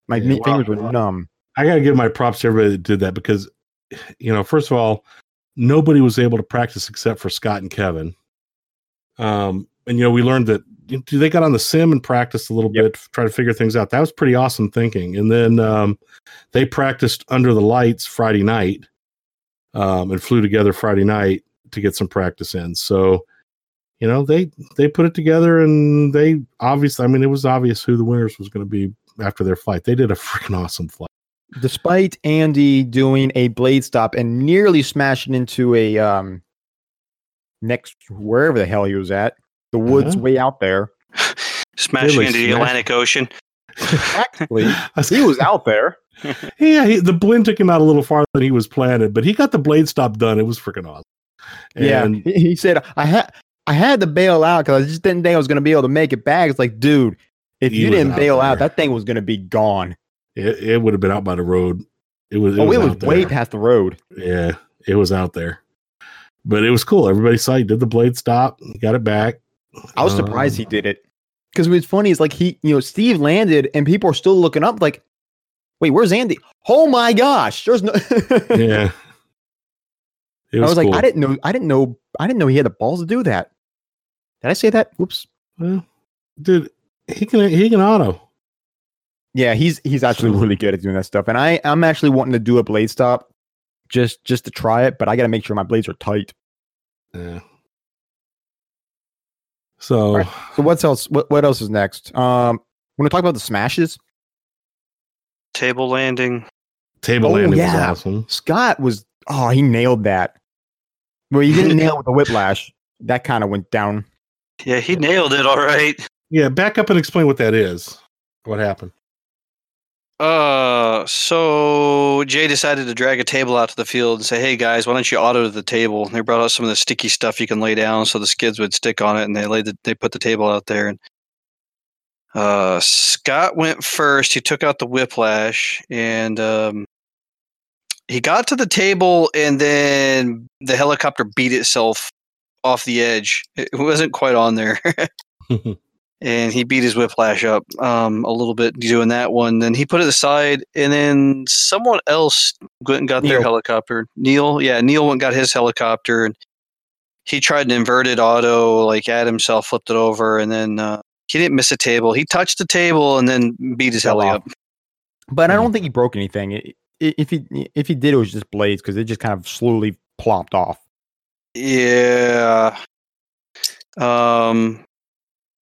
My Yeah, wow. fingers were numb. I got to give my props to everybody that did that because, you know, first of all, nobody was able to practice except for Scott and Kevin. Um, and you know, we learned that they got on the sim and practiced a little Yep. bit, to try to figure things out. That was pretty awesome thinking. And then um, they practiced under the lights Friday night, um, and flew together Friday night to get some practice in. So, you know, they they put it together, and they obviously, I mean, it was obvious who the winners was going to be after their flight. They did a freaking awesome flight. Despite Andy doing a blade stop and nearly smashing into a um next wherever the hell he was at, the woods Uh-huh. way out there. smashing Really into the smashed- Atlantic Ocean. Practically, he was out there. Yeah, he, the blend took him out a little farther than he was planning, but he got the blade stop done. It was freaking awesome. yeah, And he, he said I had I had to bail out because I just didn't think I was going to be able to make it back. It's like, dude, if you didn't out bail out, that thing was going to be gone. It, it would have been out by the road. It was. It oh, was it was out there. way past the road. Yeah, it was out there, but it was cool. Everybody saw he did the blade stop, got it back. I was surprised Um, he did it because what's funny is like he, you know, Steve landed and people are still looking up like, wait, where's Andy? Oh my gosh, there's no. Yeah, it I was like. I didn't know, I didn't know, I didn't know he had the balls to do that. Did I say that? Whoops. Well, dude, he can he can auto. Yeah, he's he's actually really good at doing that stuff, and I I'm actually wanting to do a blade stop, just just to try it, but I got to make sure my blades are tight. Yeah. So Alright. So what's else? What what else is next? Um, want to talk about the smashes? Table landing. table Oh, landing yeah. was awesome. Scott was oh he nailed that. Well, he didn't nail it with the whiplash. That kind of went down. Yeah, he nailed it all right. Yeah, back up and explain what that is. What happened? Uh, so Jay decided to drag a table out to the field and say, "Hey guys, why don't you auto the table?" And they brought out some of the sticky stuff you can lay down so the skids would stick on it, and they laid the, they put the table out there. And Uh, Scott went first. He took out the whiplash and um, he got to the table, and then the helicopter beat itself off the edge. It wasn't quite on there. and he beat his whiplash up um, a little bit doing that one. Then he put it aside, and then someone else went and got their helicopter. Neil, yeah, Neil went and got his helicopter, and he tried an inverted auto, like at himself, flipped it over, and then uh, he didn't miss a table. He touched the table and then beat his heli up. But I don't think he broke anything. I- i- If he if he did, it was just blades because it just kind of slowly plopped off. Yeah. Um,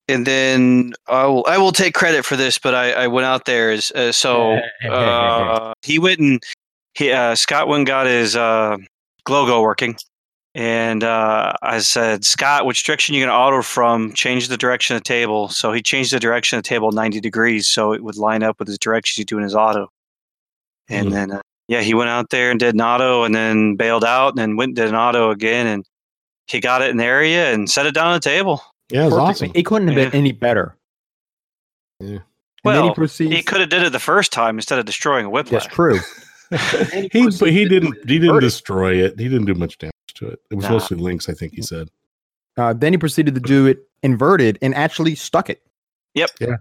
and then I will I will take credit for this, but I, I went out there as uh, so uh, he went and he uh, Scott went and got his uh, Glogo working, and uh, I said Scott, which direction you gonna auto from? Change the direction of the table. So he changed the direction of the table ninety degrees, so it would line up with his direction he's doing his auto. And Hmm. then uh, yeah, he went out there and did an auto, and then bailed out, and then went and did an auto again, and he got it in the area and set it down on the table. Yeah, it was Perfectly. awesome. It couldn't have been Yeah. any better. Yeah. And he Well, proceeds. He could have did it the first time instead of destroying a whiplash. That's true. he but he didn't he didn't destroy it. He didn't do much damage to it. It was Nah. mostly links, I think he said. Uh, then he proceeded to do it inverted and actually stuck it. Yep. Yeah.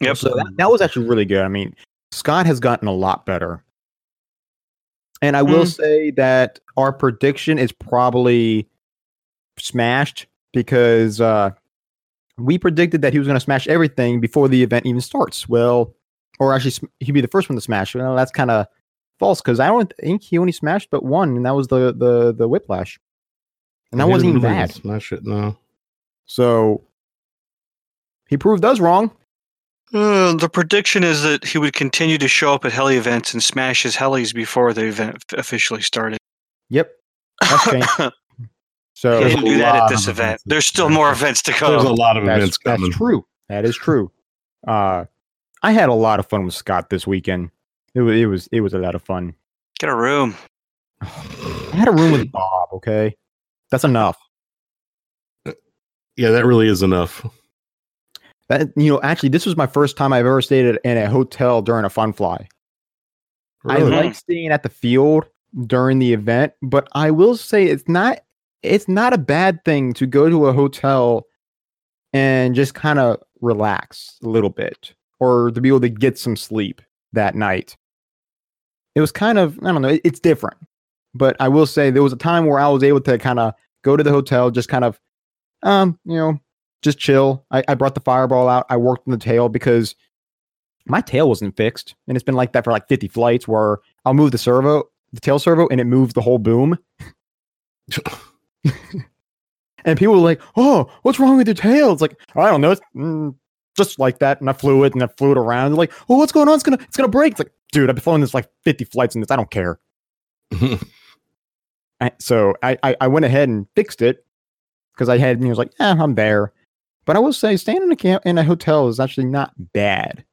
Yep. So that, that was actually really good. I mean, Scott has gotten a lot better. And I will say that our prediction is probably smashed because uh, we predicted that he was going to smash everything before the event even starts. Well, or actually, sm- he'd be the first one to smash. Well, that's kind of false because I don't think he only smashed but one, and that was the the the whiplash, and that He wasn't even really bad. Smash it, no. So he proved us wrong. Uh, the prediction is that he would continue to show up at heli events and smash his helis before the event officially started. Yep, that's changed. he So There's didn't do that at this event. events. There's still more events to come. There's a lot of that's, events that's coming. true. That is true. Uh, I had a lot of fun with Scott this weekend. It was it was it was a lot of fun. Get a room. I had a room with Bob. Okay, that's enough. Yeah, that really is enough. That you know, actually, this was my first time I've ever stayed at, in a hotel during a fun fly. Really. I like staying at the field during the event, but I will say it's not it's not a bad thing to go to a hotel and just kind of relax a little bit or to be able to get some sleep that night. It was kind of I don't know, it- it's different. But I will say there was a time where I was able to kind of go to the hotel, just kind of um, you know, just chill. I, I brought the fireball out. I worked on the tail because my tail wasn't fixed, and it's been like that for like 50 flights. Where I'll move the servo, the tail servo, and it moves the whole boom. and people were like, "Oh, what's wrong with your tail?" It's like I don't know, it's mm, just like that. And I flew it, and I flew it around. They're like, "Oh, what's going on? It's gonna, it's gonna break." It's like, dude, I've been flying this like 50 flights in this. I don't care. I, so I, I I went ahead and fixed it because I had, know, was like, yeah, I'm there. But I will say, staying in a camp in a hotel is actually not bad.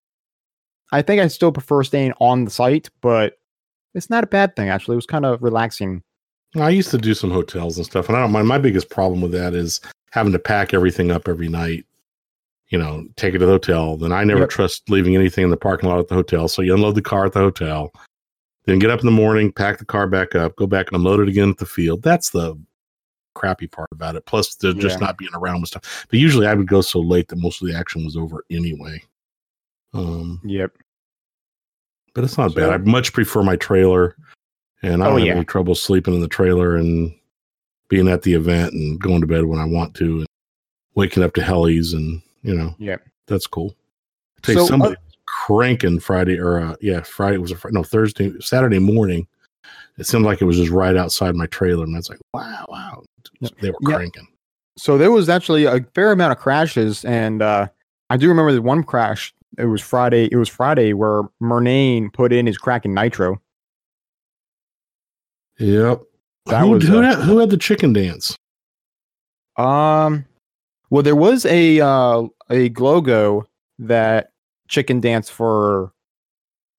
I think I still prefer staying on the site, but it's not a bad thing. Actually, it was kind of relaxing. I used to do some hotels and stuff, and I don't mind. My biggest problem with that is having to pack everything up every night. You know, take it to the hotel. Then I never Yep. trust leaving anything in the parking lot at the hotel. So you unload the car at the hotel, then get up in the morning, pack the car back up, go back and unload it again at the field. That's the crappy part about it. Plus, the just not being around with stuff. But usually, I would go so late that most of the action was over anyway. Um, Yep. but it's not So- bad. I much prefer my trailer, and I Oh, don't have yeah. any trouble sleeping in the trailer and being at the event and going to bed when I want to, and waking up to helis, and you know, yeah that's cool. You, So, uh, somebody was cranking Friday or uh, yeah, Friday was a no Thursday, Saturday morning. It seemed like it was just right outside my trailer, and I was like, wow, wow, they were Yeah. cranking. So there was actually a fair amount of crashes, and uh, I do remember the one crash. It was Friday. It was Friday where Murnane put in his Kraken Nitro. Yep. That who, was, who, uh, had, who had the chicken dance? Um, well, there was a uh, a Glogo that chicken dance for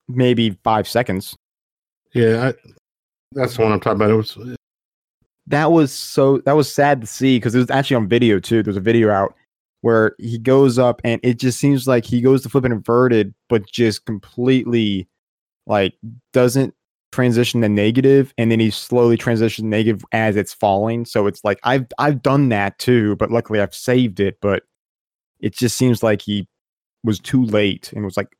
maybe five seconds. Yeah, I, that's the one I'm talking about. It was That was so that was sad to see because it was actually on video too. There's a video out, where he goes up and it just seems like he goes to flip it inverted, but just completely like doesn't transition to negative and then he slowly transitions negative as it's falling. So it's like I've I've done that too, but luckily I've saved it, but it just seems like he was too late and was like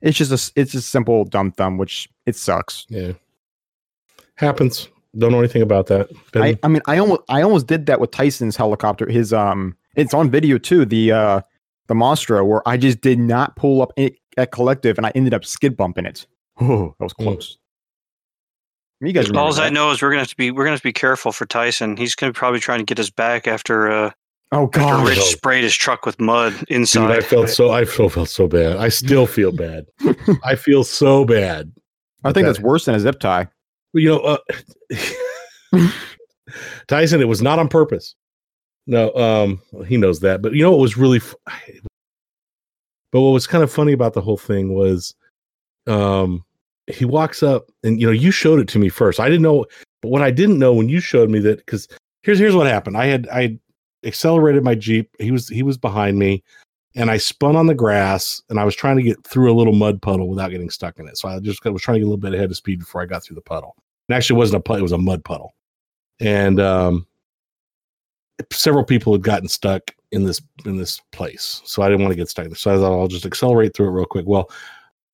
it's just a it's just simple dumb thumb, which it sucks. Yeah. Happens. Don't know anything about that. I, I mean I almost I almost did that with Tyson's helicopter. His um it's on video too, the uh the monstro where I just did not pull up at collective and I ended up skid bumping it. Oh, that was close. You guys remember All I know is we're gonna have to be we're gonna have to be careful for Tyson. He's gonna probably trying to get us back after uh Oh after god. Rich no. sprayed his truck with mud Dude, inside. I felt so I felt, felt so bad. I still feel bad. I feel so bad. I think that- that's worse than a zip tie. you know, uh, Tyson, it was not on purpose. No, um, he knows that. But you know what was really, f- but what was kind of funny about the whole thing was, um, he walks up and you know you showed it to me first. I didn't know, but what I didn't know when you showed me that because here's here's what happened. I had I accelerated my jeep. He was he was behind me, and I spun on the grass and I was trying to get through a little mud puddle without getting stuck in it. So I just was trying to get a little bit ahead of speed before I got through the puddle. It actually wasn't a puddle; it was a mud puddle, and um, several people had gotten stuck in this in this place. So I didn't want to get stuck. So I thought I'll just accelerate through it real quick. Well,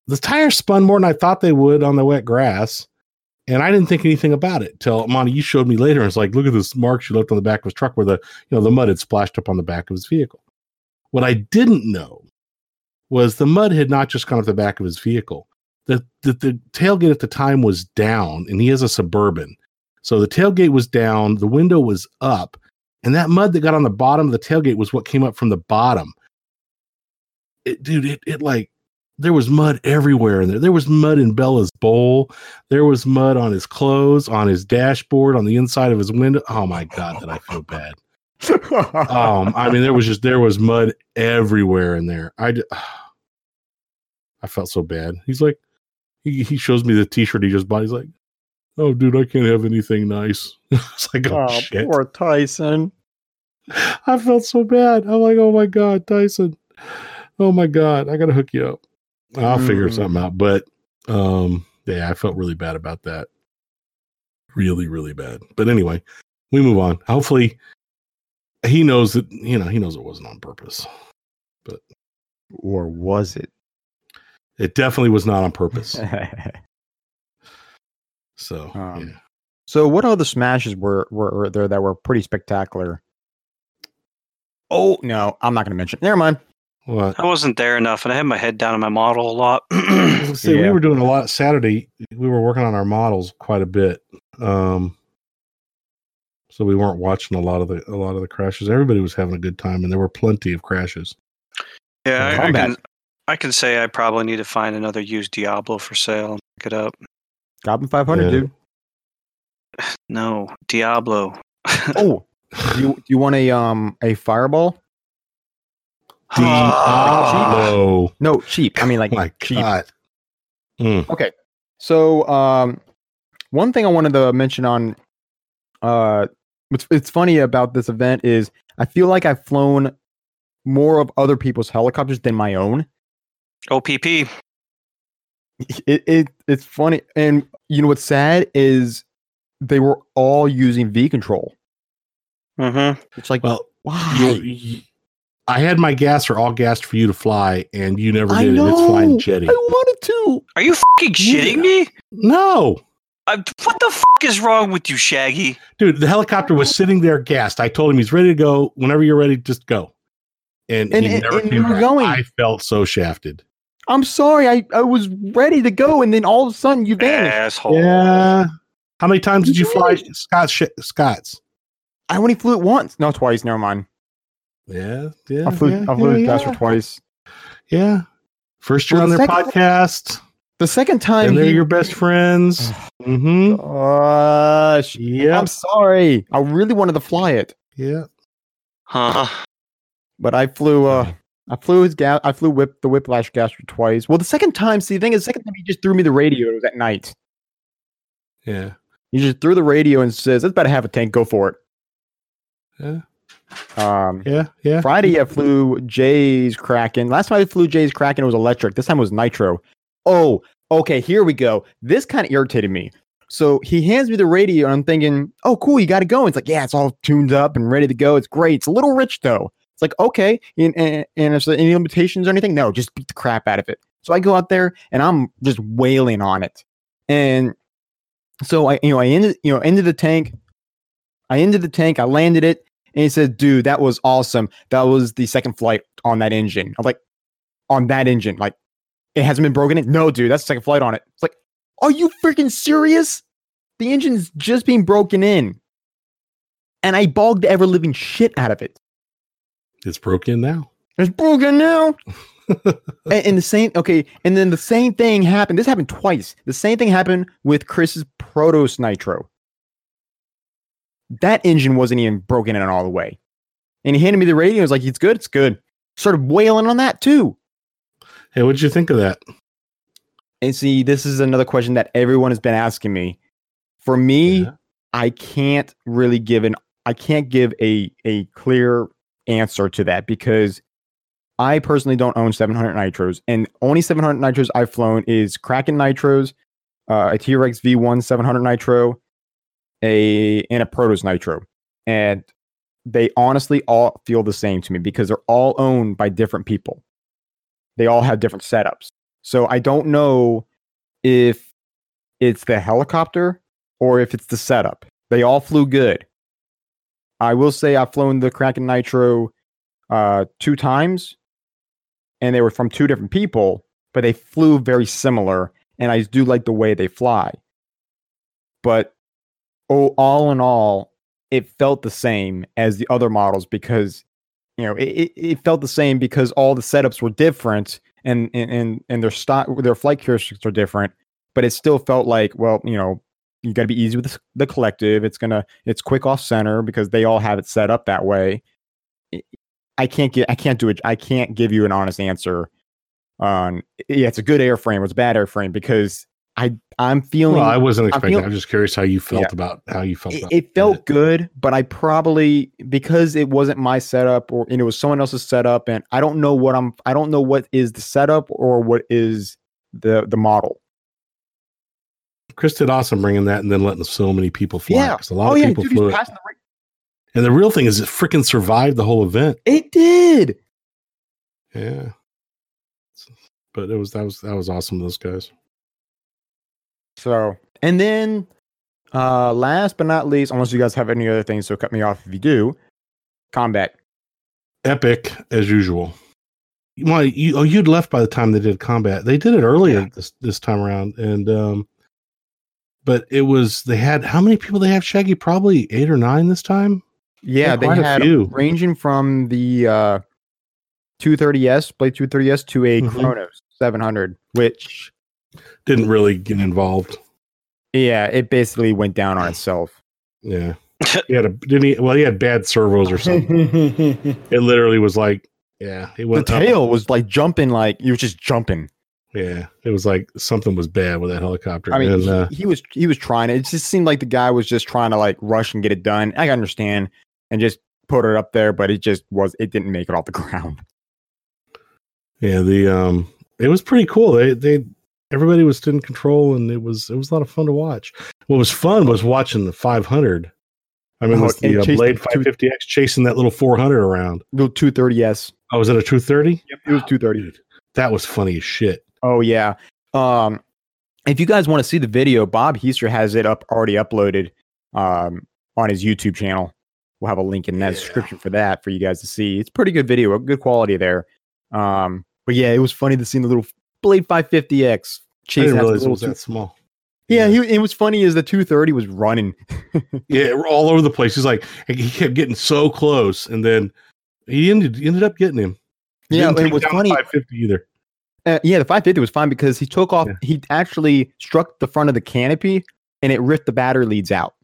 the tires spun more than I thought they would on the wet grass. And I didn't think anything about it till Monty, you showed me later. And it's like, look at this marks you left on the back of his truck where the you know the mud had splashed up on the back of his vehicle. What I didn't know was the mud had not just gone up the back of his vehicle. The, the the tailgate at the time was down, and he has a suburban. So the tailgate was down, the window was up, and that mud that got on the bottom of the tailgate was what came up from the bottom. It, dude, it, it like there was mud everywhere in there. There was mud in Bella's bowl. There was mud on his clothes, on his dashboard, on the inside of his window. Oh my god, that I feel bad? Um, I mean, there was just there was mud everywhere in there. I, I felt so bad. He's like, he, he shows me the T-shirt he just bought. He's like, oh, dude, I can't have anything nice. it's like, oh, oh, shit. poor Tyson. I felt so bad. I'm like, oh my god, Tyson. Oh my god, I gotta hook you up. I'll figure Mm. something out. But um, yeah, I felt really bad about that. Really, really bad. But anyway, we move on. Hopefully, he knows that you know he knows it wasn't on purpose. But or was it? It definitely was not on purpose. So Um, yeah. so what other smashes were, were were there that were pretty spectacular? Oh no, I'm not gonna mention. Never mind. What? I wasn't there enough, and I had my head down in my model a lot. I was we were doing a lot Saturday. We were working on our models quite a bit. Um, so we weren't watching a lot of the a lot of the crashes. Everybody was having a good time, and there were plenty of crashes. yeah, I, I can. I can say I probably need to find another used Diablo for sale and pick it up. Goblin 500, Yeah. dude. No, Diablo. Oh, do you do you want a um a fireball? Diablo. No, cheap. I mean like Oh my cheap. god. Mm. Okay. So um one thing I wanted to mention on uh what's it's funny about this event is I feel like I've flown more of other people's helicopters than my own. OPP. It, it it's funny and you know what's sad is they were all using V control. Mm-hmm. It's like Well, why? you, you- I had my gas for all gas for you to fly, and you never I did. and it's flying jetty. I wanted to. Are you fucking shitting Yeah. me? No, uh, I, what the fuck is wrong with you, Shaggy? dude, the helicopter was sitting there gassed. I told him he's ready to go. Whenever you're ready, just go. And, And- he and- never and came you were back. going. I felt so shafted. I'm sorry. I, I was ready to go, and then all of a sudden you vanished. Asshole. Yeah. How many times did you fly Yes. Scott's? sh- Scott's? I only flew it once. No, twice. Never mind. Yeah, yeah. I flew. yeah, I flew yeah, it Casper yeah. twice. Yeah. First year Well, on the their second- podcast, The second time, and they're he- your best friends. mm-hmm. Gosh, Yeah. I'm sorry. I really wanted to fly it, Yeah. Huh. but I flew. Uh, I flew his gas. I flew whip the whiplash gasser twice. Well, the second time, see, the thing is, the second time he just threw me the radio. It was at night. Yeah. He just threw the radio and says, "It's about to have a tank. Go for it." Yeah. Um, Yeah, yeah. Friday I flew Jay's Kraken. Last time I flew Jay's Kraken, it was electric. This time it was nitro. Oh, okay, here we go. This kind of irritated me. So he hands me the radio, and I'm thinking, oh, cool, you got it going. It's like, yeah, it's all tuned up and ready to go. It's great. It's a little rich though. It's like, okay, and, and, and is there any limitations or anything? No, just beat the crap out of it. So I go out there and I'm just wailing on it. And so I, you know, I ended, you know, ended the tank. I ended the tank. I landed it, and he said, "Dude, that was awesome. That was the second flight on that engine." I'm like, "On that engine? Like, it hasn't been broken in? No, dude, that's the second flight on it." It's like, "Are you freaking serious? The engine's just being broken in." And I bogged the ever living shit out of it. It's broken now. It's broken now. and, and the same, okay, and then the same thing happened. This happened twice. The same thing happened with Chris's Protos Nitro. That engine wasn't even broken in all the way. And he handed me the radio. He was like, "It's good. It's good." Started wailing on that too. Hey, what'd you think of that? And see, this is another question that everyone has been asking me. For me, Yeah. I can't really give an I can't give a a clear answer to that because I personally don't own 700 nitros, and only 700 nitros I've flown is Kraken nitros, uh, a T-Rex V1 700 nitro, a and a Protos nitro, and they honestly all feel the same to me because they're all owned by different people. They all have different setups, so I don't know if it's the helicopter or if it's the setup. They all flew good. I will say I've flown the Kraken Nitro uh, two times, and they were from two different people, but they flew very similar, and I do like the way they fly. But oh, all in all, it felt the same as the other models because you know it, it, felt the same because all the setups were different and and and, their stock their flight characteristics are different but it still felt like well you know you got to be easy with the, collective. It's gonna it's quick off center because they all have it set up that way. I- i can't get i can't do it i can't give you an honest answer on yeah it's a good airframe or it's a bad airframe because i i'm feeling Well, I wasn't expecting. feel- I'm just curious how you felt Yeah. about how you felt. it, about it felt good, but I probably because it wasn't my setup or and it was someone else's setup, and I don't know what I'm. I don't know what is the setup or what is the the model. Chris did awesome bringing that and then letting so many people fly. Yeah. a lot oh of yeah, people dude, flew it. the And the real thing is, it freaking survived the whole event. It did. Yeah. But it was that was that was awesome. Those guys. So and then uh last but not least, unless you guys have any other things, so cut me off if you do. Combat. Epic as usual. Well, you oh you'd left by the time they did combat. They did it earlier Yeah. this this time around, and um, but it was they had how many people they have? Shaggy probably eight or nine this time. Yeah, they had ranging from the uh 230S, Blade 230S to a Mhm. Chronos 700, which Didn't really get involved. yeah, it basically went down on itself. Yeah, he had a didn't he? Well, he had bad servos or something. it literally was like yeah, it The went up. tail was like jumping, like you was just jumping. Yeah, it was like something was bad with that helicopter. I mean, and, he, uh, he was he was trying it. It just seemed like the guy was just trying to like rush and get it done. I understand and just put it up there, but it just was it didn't make it off the ground. Yeah, the um it was pretty cool. They they everybody was in control and it was it was a lot of fun to watch. What was fun was watching the 500. I mean, Oh, with the uh, Blade the 550X chasing that little 400 around. Little 230S. Oh, was it a 230? Yep, it was 230. Dude, that was funny as shit. Oh yeah. Um, if you guys want to see the video, Bob Heister has it up already uploaded um, on his YouTube channel. We'll have a link in that Yeah. description for that for you guys to see. It's pretty good video, good quality there. Um, but yeah, it was funny to see the little Blade 550X I chasing didn't realize it little was that small. Yeah, he, it was funny as the 230 was running. Yeah, all over the place. He's like he kept getting so close, and then he ended ended up getting him. He Yeah, it was funny. 550 either. Uh, yeah, the 550 was fine because he took off. Yeah. He actually struck the front of the canopy and it ripped the battery leads out.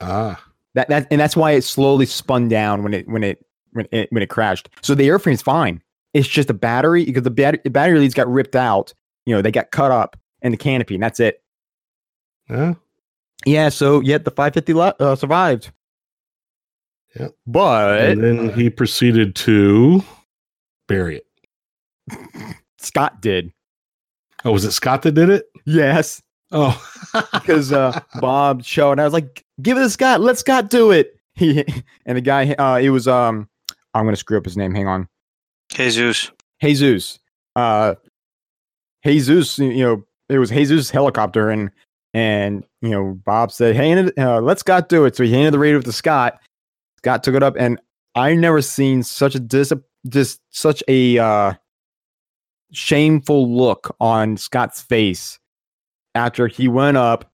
Ah, That that and that's why it slowly spun down when it when it when it when it crashed. So the airframe's fine. It's just the battery because the, bat- the battery leads got ripped out. You know, they got cut up and the canopy, and that's it. yeah. Yeah. So yet the 550 le- uh, survived. But and then he proceeded to bury it. Scott did. Oh, was it Scott that did it? Yes. Oh, because uh, Bob showed. And I was like, "Give it to Scott. Let Scott do it." He and the guy. Uh, it was um. I'm gonna screw up his name. Hang on. Jesus. Jesus. Uh, Jesus. You know, it was Jesus' helicopter, and and you know, Bob said, "Hey, uh, let Scott do it." So he handed the radio to Scott. Scott took it up, and I never seen such a dis just such a uh, shameful look on Scott's face after he went up,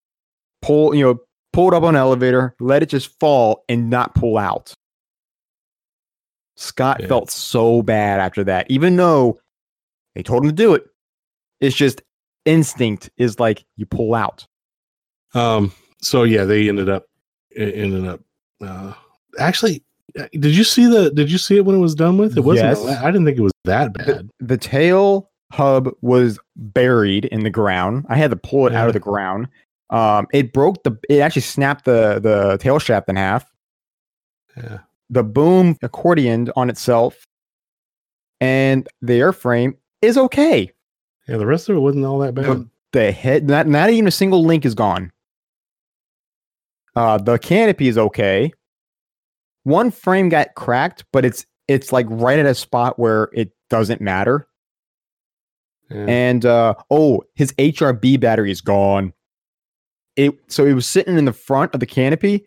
pull you know, pulled up on elevator, let it just fall, and not pull out. Scott Yeah. felt so bad after that, even though they told him to do it. It's just instinct is like you pull out. um. So yeah, they ended up ended up. Uh, actually, uh, did you see the? Did you see it when it was done with? It wasn't. Yes. I didn't think it was that bad. The tail hub was buried in the ground. I had to pull it out of the ground. Um, it broke the. It actually snapped the the tail shaft in half. Yeah. The boom accordioned on itself, and the airframe is okay. Yeah. The rest of it wasn't all that bad. The, the head, not not even a single link is gone. Uh, the canopy is okay. One frame got cracked, but it's it's like right at a spot where it doesn't matter. Yeah. And uh, oh, his HRB battery is gone. It so it was sitting in the front of the canopy.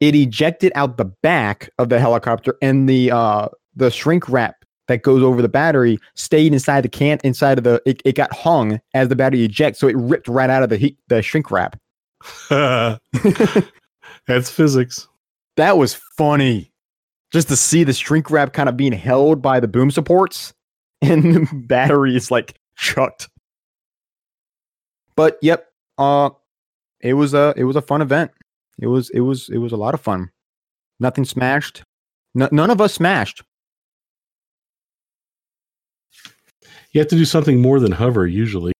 It ejected out the back of the helicopter, and the uh, the shrink wrap that goes over the battery stayed inside the can inside of the. It, it got hung as the battery ejects, so it ripped right out of the heat, the shrink wrap. That's physics. That was funny, just to see the shrink wrap kind of being held by the boom supports, and the battery is like chucked. But yep, uh, it was a it was a fun event. It was it was it was a lot of fun. Nothing smashed. N- none of us smashed. You have to do something more than hover. Usually,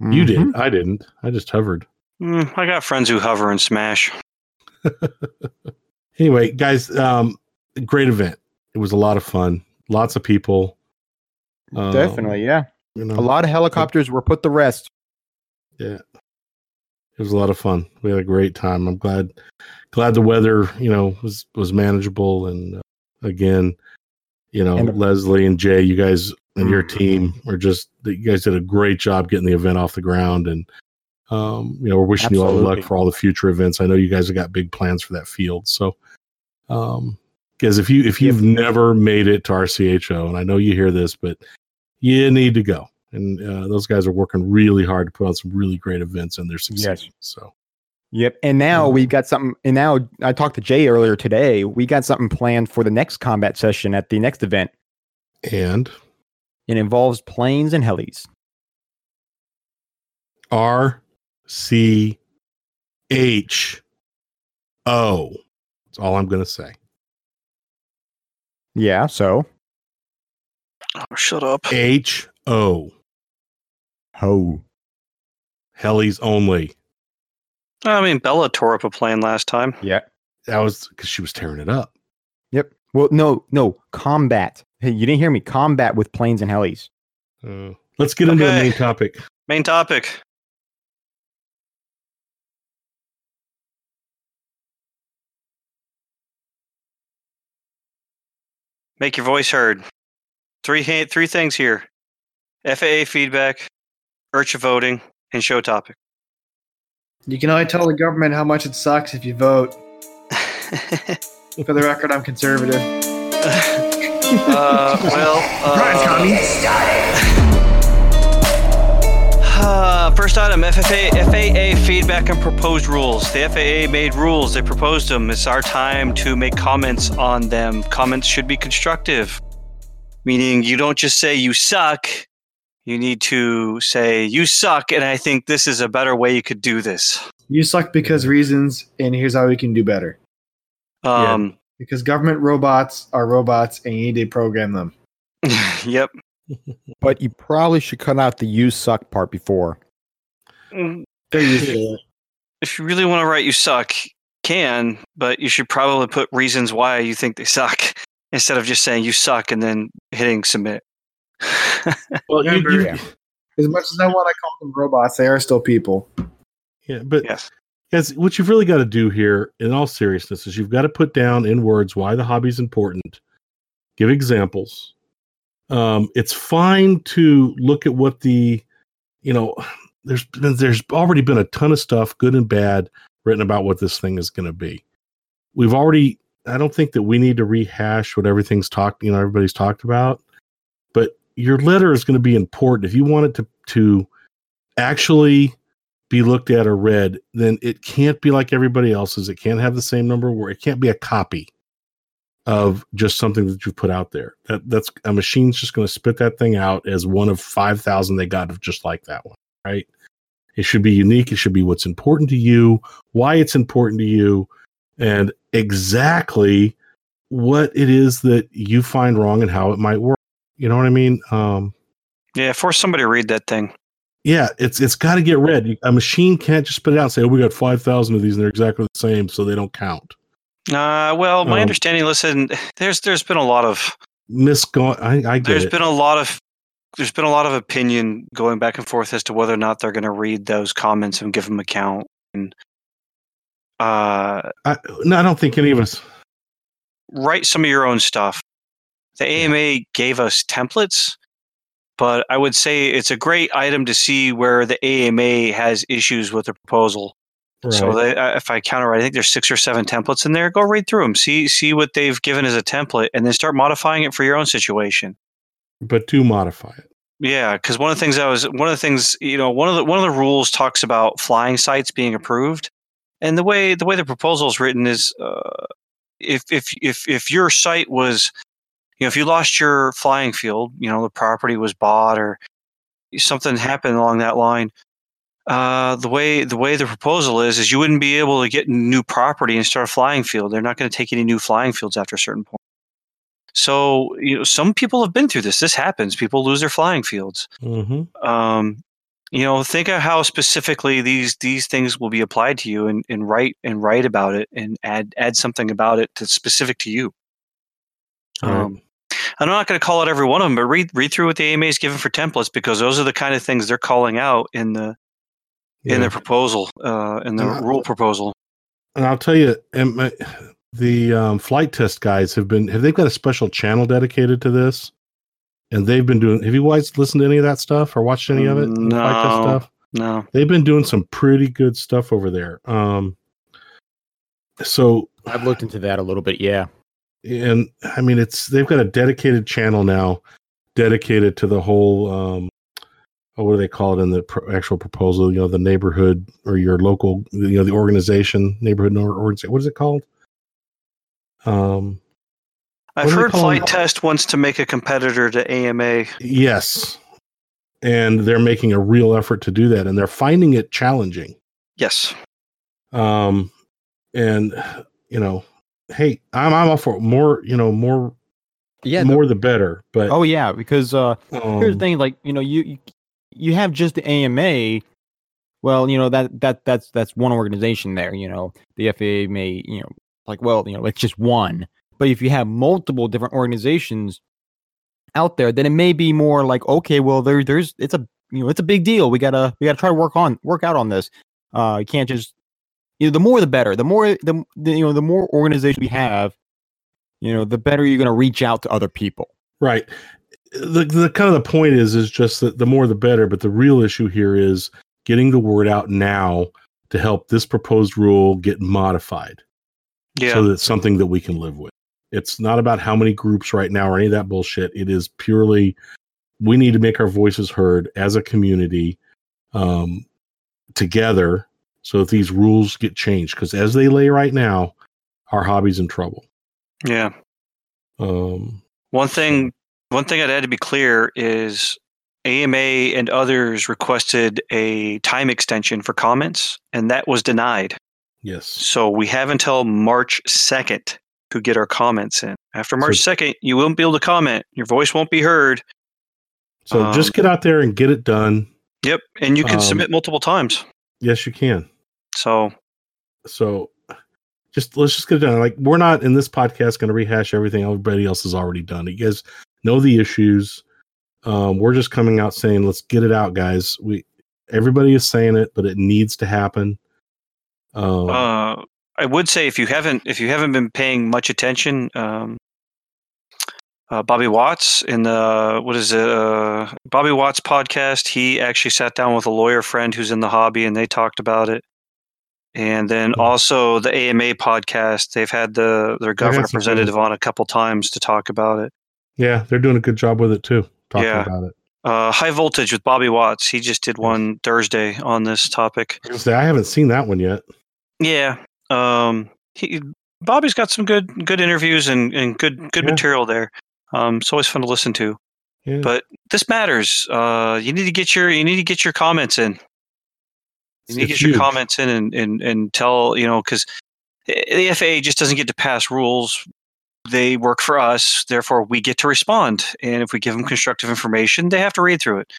you Mhm. did. I didn't. I just hovered. Mm, I got friends who hover and smash. Anyway, guys, um, great event. It was a lot of fun. Lots of people. Um, Definitely, yeah. You know, A lot of helicopters were put to rest. It was a lot of fun. We had a great time. I'm glad, glad the weather, you know, was was manageable. And uh, again, you know, And Leslie and Jay, you guys and your Mhm. team are just you guys did a great job getting the event off the ground. And um, you know, we're wishing you all the luck for all the future events. I know you guys have got big plans for that field. So, um, because if you if you've never made it to RCHO, and I know you hear this, but you need to go. And uh, those guys are working really hard to put on some really great events, and they're succeeding. Yes. So, Yep. And now we've got something. And now I talked to Jay earlier today. We got something planned for the next combat session at the next event. and It involves planes and helis. R C H O. That's all I'm going to say. Yeah. So, Oh, shut up. H O. ho. Helis only. I mean, Bella tore up a plane last time. Yeah. That was because she was tearing it up. Yep. Well, no, no. Combat. Hey, you didn't hear me. Combat with planes and helis. Uh, let's get into the main topic. Main topic. Make your voice heard. Three three things here: FAA feedback, IRCHA voting, and show topic. You can only tell the government how much it sucks if you vote. For the record, I'm conservative. uh, well, uh, Uh, first item FFA, FAA feedback and proposed rules. The FAA made rules, they proposed them. It's our time to make comments on them. Comments should be constructive, meaning you don't just say you suck, you need to say you suck, and I think this is a better way you could do this. You suck because reasons, and here's how we can do better. Um, Because government robots are robots, and you need to program them. yep. But you probably should cut out the "you suck" part before. They're used. If you really want to write you suck, can, but you should probably put reasons why you think they suck instead of just saying you suck and then hitting submit. Well, you, Remember- you- Yeah. As much as I want to call them robots, they are still people. yeah, but yes. Yes, what you've really got to do here, in all seriousness, is you've got to put down in words why the hobby is important. Give examples. Um, it's fine to look at what the, you know, there's been, there's already been a ton of stuff, good and bad, written about what this thing is going to be. We've already. I don't think that we need to rehash what everything's talked. You know, everybody's talked about. Your letter is going to be important if you want it to to actually be looked at or read, then it can't be like everybody else's. It can't have the same number where it can't be a copy of just something that you put out there. That that's a machine's just going to spit that thing out as one of five thousand they got of just like that one, right? It should be unique. It should be what's important to you, why it's important to you, and exactly what it is that you find wrong and how it might work. You know what I mean? Um, Yeah, force somebody to read that thing. yeah, it's it's got to get read. A machine can't just spit it out and say, "Oh, we got five thousand of these, and they're exactly the same, so they don't count." Uh, well, my Um, understanding. Listen, there's there's been a lot of Misgone. I, I get there's it. been a lot of there's been a lot of opinion going back and forth as to whether or not they're going to read those comments and give them a count. And uh, I, no, I don't think any of us. write some of your own stuff. The AMA gave us templates, but I would say it's a great item to see where the AMA has issues with the proposal. So they, uh, if I count it right, I think there's six or seven templates in there. Go read through them, see see what they've given as a template, and then start modifying it for your own situation. but do modify it. Yeah, because one of the things I was one of the things you know one of the one of the rules talks about flying sites being approved, and the way the way the proposal is written is uh, if if if if your site was you know if you lost your flying field, you know the property was bought or something happened along that line. Uh, the way the way the proposal is is you wouldn't be able to get new property and start a flying field. They're not going to take any new flying fields after a certain point. So you know some people have been through this. This happens. People lose their flying fields hmm um, you know think of how specifically these these things will be applied to you and, and write and write about it and add add something about it that's specific to you um, i'm not going to call out every one of them but read read through what the ama is given for templates because those are the kind of things they're calling out in the in the proposal uh, in the Uh, rule proposal and I'll tell you, the um, flight test guys have been have they got a special channel dedicated to this, and they've been doing. Have you guys listened to any of that stuff or watched any of it? the Flight test No. stuff. no They've been doing some pretty good stuff over there. Um, so I've looked into that a little bit. Yeah. And I mean it's they've got a dedicated channel now dedicated to the whole um oh, what do they call it in the pro- actual proposal? You know the neighborhood or your local you know the organization neighborhood or organization what is it called? Um i've What do they heard flight test wants to make a competitor to ama yes. And they're making a real effort to do that and they're finding it challenging. Yes. Um and you know hey i'm i'm all for more you know more Yeah. more the better but oh yeah, because uh um, here's the thing like you know you you, you have just the ama well you know that that that's that's one organization there you know. The faa may you know like well you know it's just one. But if you have multiple different organizations out there then it may be more like okay well there there's it's a you know it's a big deal. We gotta we gotta try to work on work out on this. Uh you can't just you know the more the better the more the, the you know the more organization we have you know the better you're gonna reach out to other people Right. The the kind of the point is is just that the more the better, but the real issue here is getting the word out now to help this proposed rule get modified yeah so that it's something that we can live with. It's not about how many groups right now or any of that bullshit. It is purely we need to make our voices heard as a community um, together so that these rules get changed because as they lay right now, our hobby's in trouble. yeah Um, One thing, one thing I'd add to be clear is AMA and others requested a time extension for comments, and that was denied. yes. So we have until March second to get our comments in. After March second, you won't be able to comment. Your voice won't be heard. So Um, just get out there and get it done. Yep, and you can Um, submit multiple times. Yes, you can. So So just let's just get it done. Like we're not in this podcast going to rehash everything everybody else has already done. You guys know the issues. Um, we're just coming out saying, let's get it out, guys. We everybody is saying it, but it needs to happen. Um, Uh, I would say if you haven't if you haven't been paying much attention, um, uh, Bobby Watts in the what is it? Uh, Bobby Watts podcast. He actually sat down with a lawyer friend who's in the hobby, and they talked about it. And then Hmm. also the AMA podcast. They've had the their government representative on a couple times to talk about it. yeah, they're doing a good job with it too. Talking Yeah. about it. Uh, High voltage with Bobby Watts. He just did one Thursday on this topic. Say, I haven't seen that one yet. Yeah. Um he Bobby's got some good good interviews and, and good good Yeah. material there. Um it's always fun to listen to. Yeah. But this matters. Uh you need to get your you need to get your comments in. You need to get your comments in and, and, and tell, you know, because the FAA just doesn't get to pass rules. They work for us, therefore we get to respond. And if we give them constructive information, they have to read through it.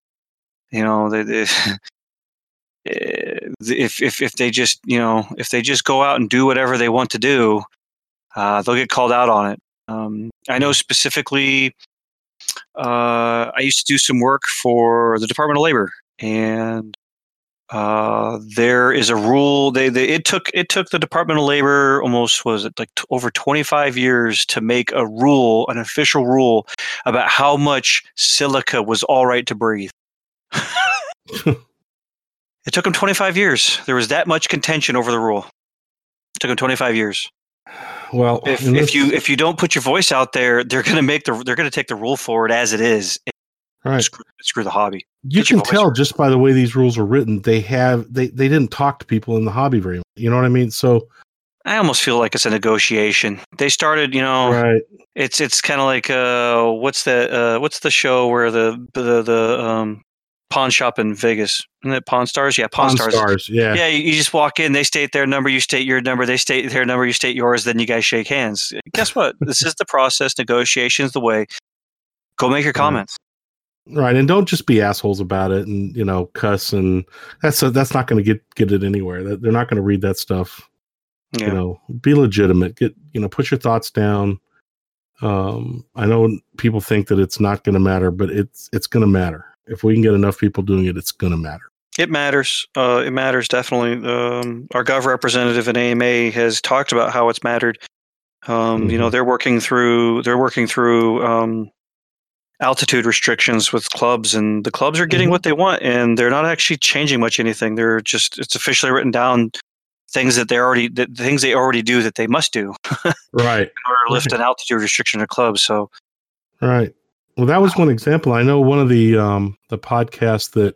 You know, they, they, eh, if if if they just you know if they just go out and do whatever they want to do, uh, they'll get called out on it. Um, I know specifically. Uh, I used to do some work for the Department of Labor, and uh, there is a rule. They, they it took it took the Department of Labor almost was it like t- over twenty five years to make a rule, an official rule about how much silica was all right to breathe. it took them twenty five years. There was that much contention over the rule. It took them twenty five years. Well, If, if you if you don't put your voice out there, they're gonna make the they're gonna take the rule forward as it is. and right, Screw, screw the hobby. You can tell just by the way these rules are written. They have they they didn't talk to people in the hobby very much. You know what I mean? So I almost feel like it's a negotiation. They started, you know, right, It's it's kind of like uh, what's the uh, what's the show where the the the um, pawn shop in Vegas? Isn't it Pawn Stars? Yeah, Pawn, Pawn Stars. stars. Yeah, Yeah, you, you just walk in, they state their number, you state your number, they state their number, you state yours, then you guys shake hands. Guess what? this is the process. Negotiation's the way. Go make your comments. Right. And don't just be assholes about it and you know cuss and that's that's not going to get get it anywhere. That they're not going to read that stuff. Yeah. you know be legitimate get you know put your thoughts down um i know people think that it's not going to matter but it's it's going to matter if we can get enough people doing it it's going to matter It matters. Uh, it matters definitely. Um, our gov representative in AMA has talked about how it's mattered. Um, You know, Mhm. they're working through they're working through um, altitude restrictions with clubs, and the clubs are getting Mhm. what they want, and they're not actually changing much anything. They're just it's officially written down things that they already the things they already do that they must do in right order to lift an altitude restriction in clubs. So right well that was one example i know one of the um the podcasts that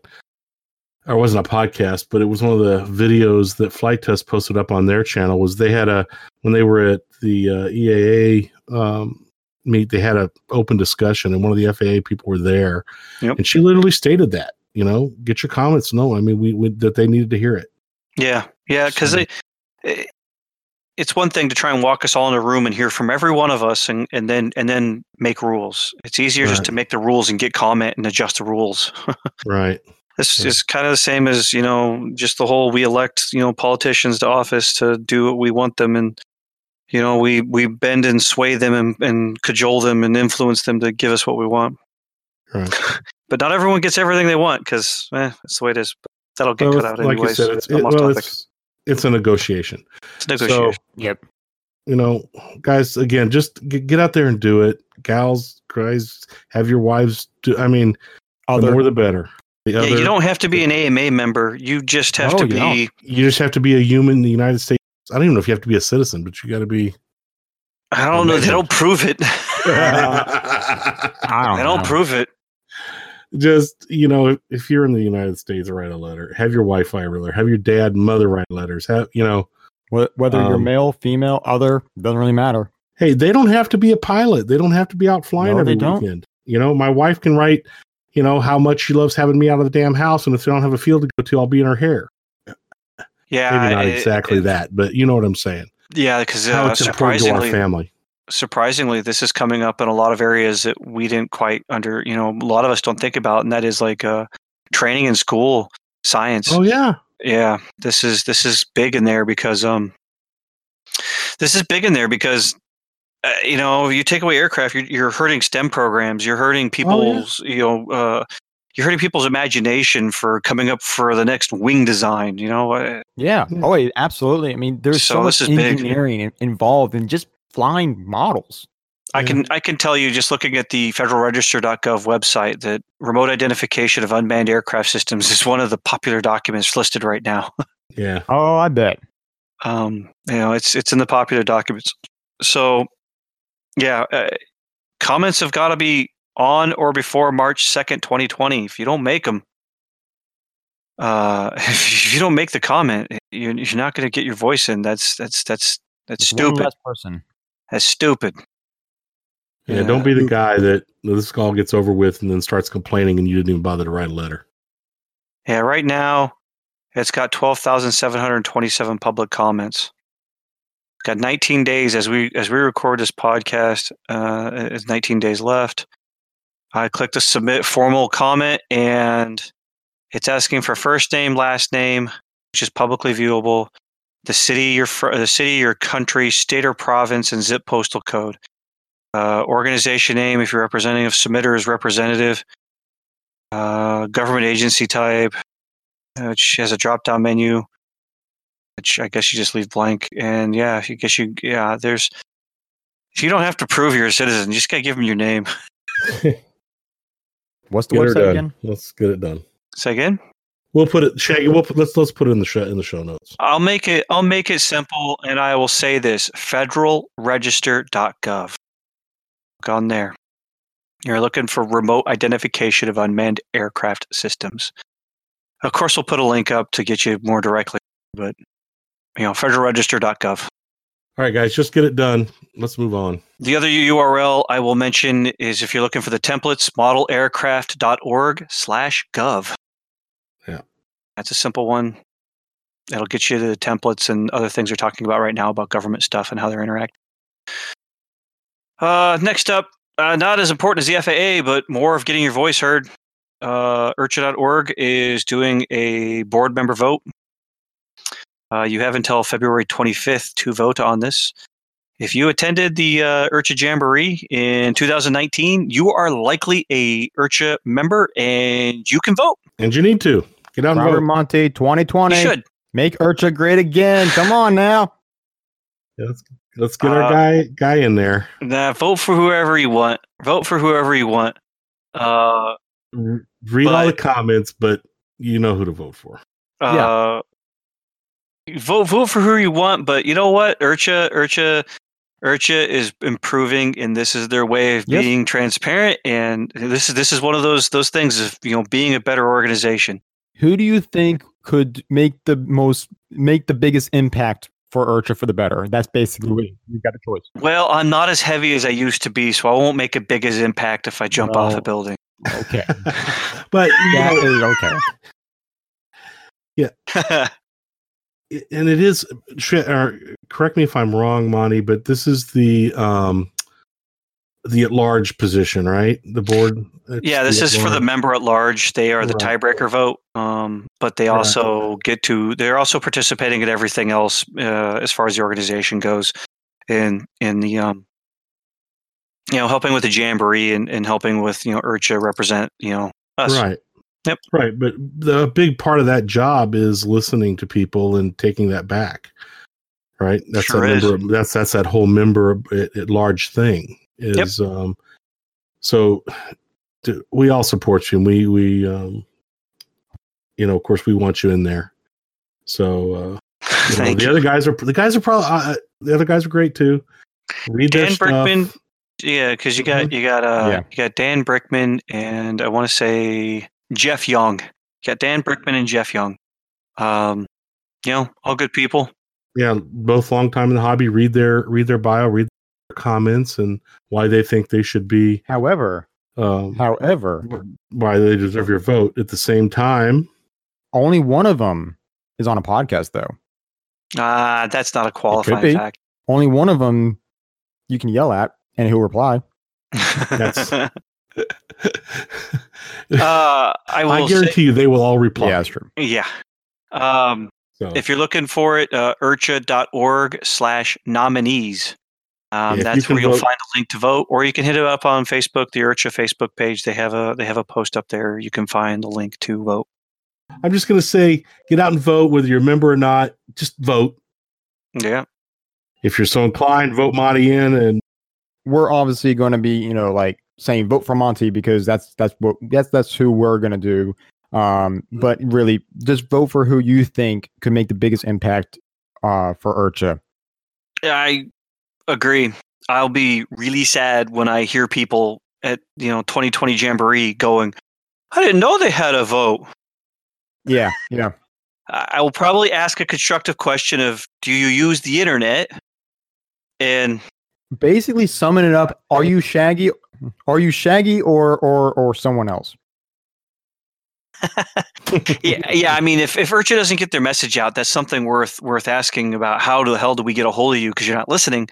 or it wasn't a podcast but it was one of the videos that flight test posted up on their channel was they had a when they were at the uh, eaa um meet they had a open discussion and one of the faa people were there Yep. and she literally stated that you know get your comments no i mean we, we that they needed to hear it Yeah, yeah, because So- it, it's one thing to try and walk us all in a room and hear from every one of us, and, and then and then make rules. It's easier just to make the rules and get comment and adjust the rules. right This Yeah. is kind of the same as you know, just the whole we elect you know politicians to office to do what we want them, and you know we we bend and sway them and, and cajole them and influence them to give us what we want. right But not everyone gets everything they want because eh, that's the way it is. But that'll get Well, cut out like anyways. you said it's, it, well, it's, it's a negotiation It's a negotiation. so Yep. you know, guys, again, just get, get out there and do it. Gals, guys, have your wives do. I mean, the more the better. The Yeah, other, you don't have to be an AMA member. You just have No, to be. don't. You just have to be a human in the United States. I don't even know if you have to be a citizen, but you got to be. I don't know. They don't prove it. I don't they don't know. prove it. just you know, if, if you're in the United States, write a letter. Have your wife write a letter. Have your dad, mother write letters. Have you know? Wh- Whether you're Um, male, female, other, doesn't really matter. hey, they don't have to be a pilot. They don't have to be out flying No, every they don't. weekend. You know, my wife can write, you know, how much she loves having me out of the damn house, and if they don't have a field to go to, I'll be in her hair. Yeah, Maybe not it- exactly it- that, but you know what I'm saying. Yeah, because how uh, it's important to our surprisingly, family. surprisingly, this is coming up in a lot of areas that we didn't quite under. You know, a lot of us don't think about, and that is like uh, training in school, science. Oh yeah, yeah this is this is big in there because um this is big in there because uh, you know you take away aircraft, you're, you're hurting STEM programs. You're hurting people's you know uh, you're hurting people's imagination for coming up for the next wing design. You know, uh, Yeah. Yeah. Oh, absolutely. I mean, there's so, So much this is big. engineering in- involved in just flying models. I can I can tell you just looking at the federalregister.gov website that remote identification of unmanned aircraft systems is one of the popular documents listed right now. Yeah. Oh, I bet. um, you know, it's it's in the popular documents. So, yeah, uh, comments have got to be on or before March second, twenty twenty. If you don't make them, uh, if you don't make the comment, you're, you're not going to get your voice in. That's that's that's that's Just one stupid. less person. That's stupid. Yeah. Don't be the guy that this all gets over with and then starts complaining and you didn't even bother to write a letter. Yeah, right now it's got 12,727 public comments. It's got 19 days as we as we record this podcast. Uh, it's 19 days left. I click the submit formal comment and it's asking for first name, last name, which is publicly viewable, the city, your the city, your country, state or province, and zip postal code. Uh, organization name, if you're representing a submitter is representative. Uh, government agency type, which has a drop down menu, which I guess you just leave blank. And yeah, I guess you, yeah, there's, if you don't have to prove you're a citizen. You just got to give them your name. What's the Get website again? Let's get it done. Say again. We'll put it, Shaggy. We'll put, let's let's put it in the show in the show notes. I'll make it, I'll make it simple and I will say this federalregister.gov. Look on there. You're looking for remote identification of unmanned aircraft systems. Of course, we'll put a link up to get you more directly, but you know, federalregister.gov. All right, guys, just get it done. Let's move on. The other URL I will mention is if you're looking for the templates, modelaircraft.org slash gov. Yeah. That's a simple one. It'll get you to the templates and other things we're talking about right now about government stuff and how they're interact. Uh, next up, uh, not as important as the FAA, but more of getting your voice heard. Uh, IRCHA.org is doing a board member vote. Uh, you have until February 25th to vote on this. If you attended the uh, IRCHA Jamboree in 2019, you are likely a IRCHA member and you can vote. And you need to get out and Robert vote. Monte, 2020. You should. Make IRCHA great again. Come on now. Yeah, let's let's get our Uh, guy guy in there. Nah, vote for whoever you want. Vote for whoever you want. Uh, R- Read all the comments, but you know who to vote for. uh, vote vote for who you want, but you know what? IRCHA IRCHA IRCHA is improving, and this is their way of Yes. being transparent. And this is this is one of those those things of you know being a better organization. Who do you think could make the most, make the biggest impact for IRCHA for the better? That's basically what you got a choice. Well, I'm not as heavy as I used to be, so I won't make a big as impact if I jump off a building. Okay. but you that know, is okay. it- and it is or correct me if i'm wrong monty but this is the um the at large position right the board yeah, this is for the member at large. They are the Right. tiebreaker vote, um, but they Right. also get to. They're also participating in everything else uh, as far as the organization goes, in in the um, you know, helping with the jamboree and, and helping with you know IRCHA represent you know us. right Yep. right but the big part of that job is listening to people and taking that back right that's Sure that is. member that's that's that whole member at, at large thing is um so d- we all support you and we we um you know of course we want you in there so uh you know, the you. other guys are the guys are probably uh, the other guys are great too read Dan. Brickman, yeah, because you got you got uh Yeah. you got Dan Brickman and I want to say Jeff Young. You got Dan Brickman and Jeff Young. Um, you know, all good people. yeah both long time in the hobby read their read their bio read their comments and why they think they should be However, um however, why they deserve your vote at the same time only one of them is on a podcast, though. Ah, that's not a qualifying fact. Only one of them you can yell at, and he'll reply. That's- uh, I will i say- guarantee you they will all reply Yeah, that's true. Yeah. Um, So If you're looking for it, uh, IRCHA.org slash nominees. Um, Yeah, if you that's where you'll vote- find a link to vote, or you can hit it up on Facebook, the IRCHA Facebook page. They have a they have a post up there. You can find the link to vote. I'm just going to say, get out and vote, whether you're a member or not. Just vote. Yeah, If you're so inclined, vote Monty in, and we're obviously going to be, you know, like saying vote for Monty because that's that's what that's that's who we're going to do. Um, but really, just vote for who you think could make the biggest impact uh, for IRCHA. I agree. I'll be really sad when I hear people at you know 2020 Jamboree going, "I didn't know they had a vote." Yeah, yeah. I I will probably ask a constructive question of, "Do you use the internet?" And Basically, summing it up: Are you Shaggy? Are you Shaggy or or or someone else? yeah, yeah. I mean, if if IRCHA doesn't get their message out, that's something worth worth asking about. How the hell do we get a hold of you? Because you're not listening.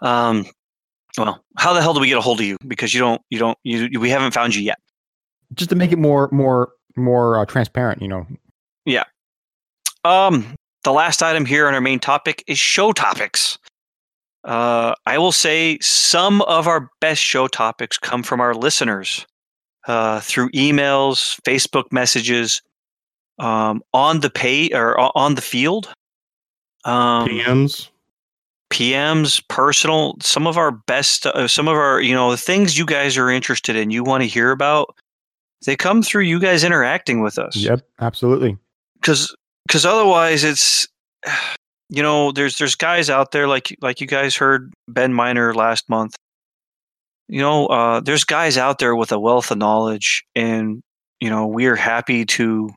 Um, well, how the hell do we get a hold of you? Because you don't, you don't, you, you we haven't found you yet. Just to make it more more more uh, transparent, you know. Yeah. Um, the last item here on our main topic is show topics. Uh, I will say some of our best show topics come from our listeners uh, through emails, Facebook messages, um, on the pay or on the field. Um, PMs. PMs, personal, some of our best, uh, some of our, you know, the things you guys are interested in, you want to hear about, they come through you guys interacting with us. Yep, absolutely. Because, because otherwise, it's, you know, there's there's guys out there like like you guys heard Ben Miner last month. You know, uh, there's guys out there with a wealth of knowledge, and you know, we are happy to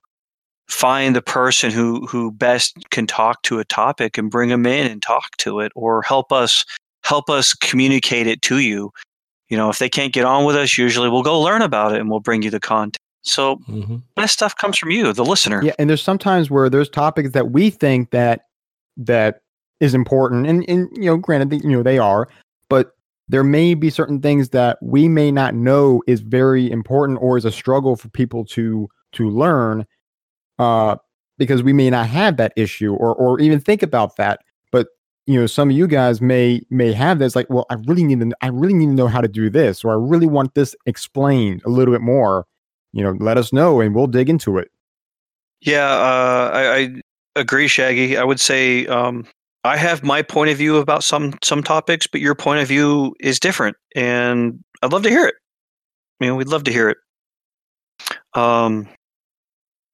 find the person who who best can talk to a topic and bring them in and talk to it or help us help us communicate it to you. You know if they can't get on with us usually we'll go learn about it and we'll bring you the content. So hmm best stuff comes from you the listener. Yeah, and there's sometimes where there's topics that we think that that is important, and and you know, granted, you know, they are, but there may be certain things that we may not know is very important or is a struggle for people to to learn, uh, because we may not have that issue or or even think about that. But you know, some of you guys may may have this, like, well, I really need to, I really need to know how to do this, or I really want this explained a little bit more. You know, let us know, and we'll dig into it. Yeah, uh, I, I agree, Shaggy. I would say um, I have my point of view about some some topics, but your point of view is different, and I'd love to hear it. You know, we'd love to hear it. Um,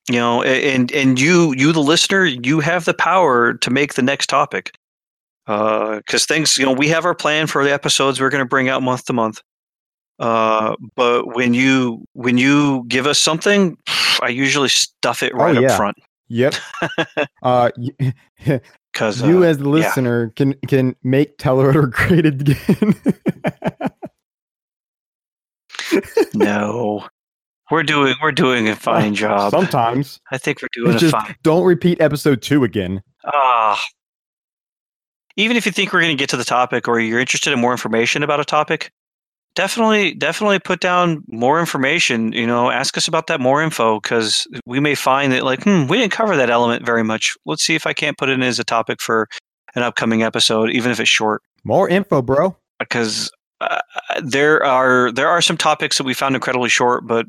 you know, and and you you the listener, you have the power to make the next topic. Because things, you know, we have our plan for the episodes we're going to bring out month to month. Uh, but when you when you give us something, I usually stuff it Oh, right yeah. up front. Yep. uh, Because you uh, as the yeah. listener can can make Telerotor great again. no, we're doing we're doing a fine job. Sometimes I think we're doing it's a just fine. don't repeat episode two again. Ah, even if you think we're going to get to the topic, or you're interested in more information about a topic, definitely definitely put down more information. You know, ask us about that more info because we may find that like, hmm, we didn't cover that element very much. Let's see if I can't put it in as a topic for an upcoming episode, even if it's short. More info, bro. because uh, there are there are some topics that we found incredibly short, but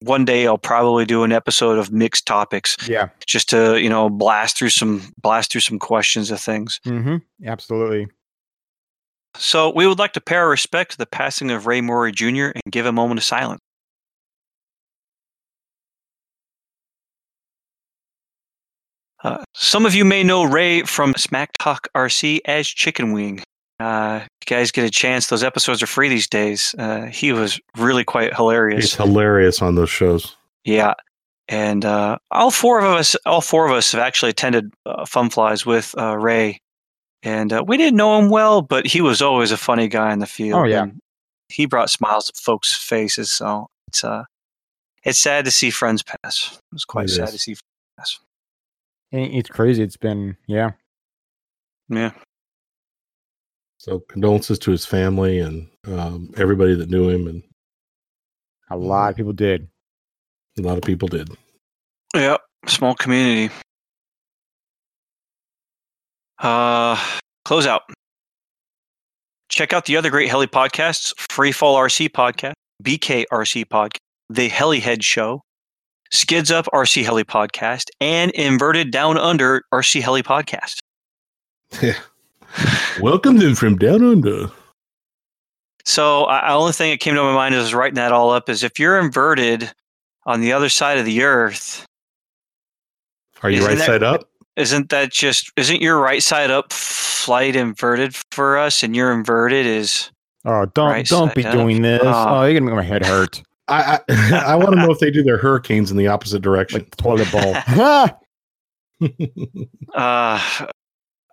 one day I'll probably do an episode of mixed topics Yeah. just to you know blast through some blast through some questions of things. Mm-hmm. Absolutely. So we would like to pay our respects to the passing of Ray Morey Jr. and give a moment of silence. Uh, some of you may know Ray from Smack Talk RC as Chicken Wing. Uh, you guys get a chance; those episodes are free these days. Uh, he was really quite hilarious. He's hilarious on those shows. Yeah, and uh, all four of us, all four of us, have actually attended uh, Fun Flies with uh, Ray, and uh, we didn't know him well, but he was always a funny guy in the field. Oh, yeah. and he brought smiles to folks' faces. So it's uh, it's sad to see friends pass. It was quite It sad is. to see. friends pass. It's crazy. It's been yeah. Yeah, So condolences to his family and um, everybody that knew him, and A lot of people did. a lot of people did. yeah, small community. Uh, close out. Check out the other great heli podcasts: Freefall RC podcast, BKRC podcast, The Helihead Show, Skids Up RC Heli podcast, and Inverted Down Under RC Heli podcast. Welcome then from down under. So, I the only thing that came to my mind is writing that all up is if you're inverted on the other side of the Earth, Are you right that- side up? Isn't that just isn't your right side up flight inverted for us, and your inverted is Oh, don't Right don't be up. doing this. Oh. Oh, you're gonna make my head hurt. I I, I want to know if they do their hurricanes in the opposite direction. Like toilet bowl. Ah! uh,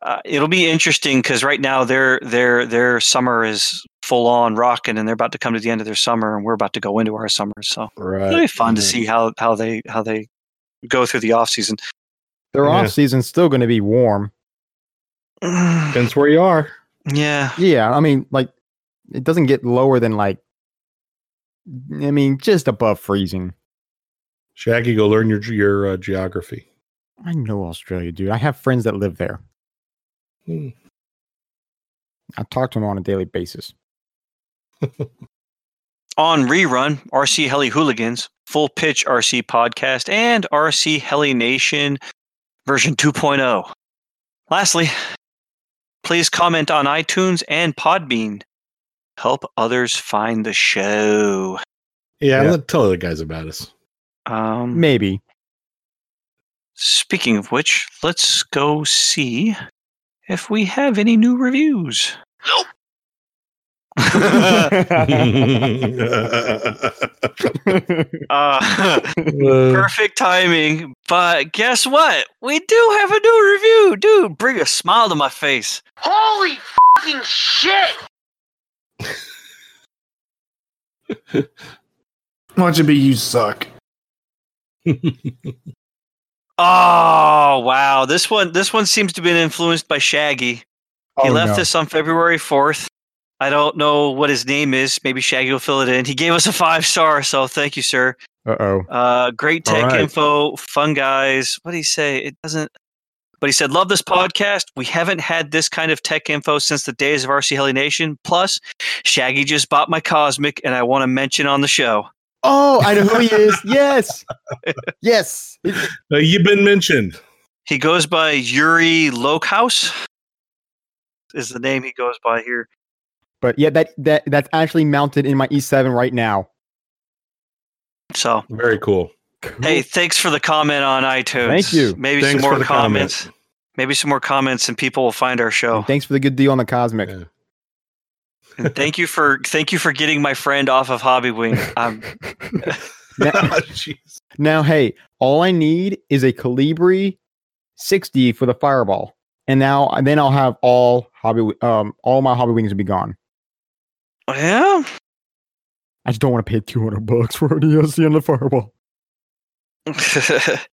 uh, it'll be interesting because right now their their their summer is full on rocking, and they're about to come to the end of their summer, and we're about to go into our summer. So right. it'll be fun to see how how they how they go through the off season. Their Yeah. off season's still gonna be warm. Depends where you are. yeah, Yeah, I mean, like it doesn't get lower than like I mean, just above freezing. Shaggy, go learn your your uh, geography. I know Australia, dude. I have friends that live there. Hmm. I talk to them on a daily basis. on rerun, RC Heli Hooligans, Full Pitch RC Podcast, and RC Heli Nation version 2.0. Lastly, please comment on iTunes and Podbean. Help others find the show. Yeah, Yeah. let tell the guys about us. Um, Maybe. speaking of which, let's go see if we have any new reviews. Uh, perfect timing. But guess what? We do have a new review. Dude, bring a smile to my face. Holy fucking shit! Watch it be you suck. Oh wow. This one this one seems to have been influenced by Shaggy. He Oh, left no. this on February 4th. I don't know what his name is. Maybe Shaggy will fill it in. He gave us a five star, so thank you, sir. Uh oh. Uh, great tech right. info, fun guys. What did he say? It doesn't. But he said, "Love this podcast. We haven't had this kind of tech info since the days of RC Heli Nation. Plus, Shaggy just bought my Kosmik, and I want to mention on the show. Oh, I know who he is. Yes. yes. Uh, you've been mentioned. He goes by Yuri Lokhaus. Is the name he goes by here? But yeah, that that that's actually mounted in my E7 right now. So, Very cool. hey, thanks for the comment on iTunes. Thank you. Maybe Thanks some more comments. comment. Maybe some more comments, and people will find our show. And thanks for the good deal on the Kosmik. Yeah. And thank you for thank you for getting my friend off of Hobby Wing. Um, now, Jeez. now, hey, all I need is a Kolibri 60 for the Fireball, and now and then I'll have all hobby wi- um all my hobby wings will be gone. Yeah, I just don't want to pay 200 bucks for an ESC on the Fireball. it's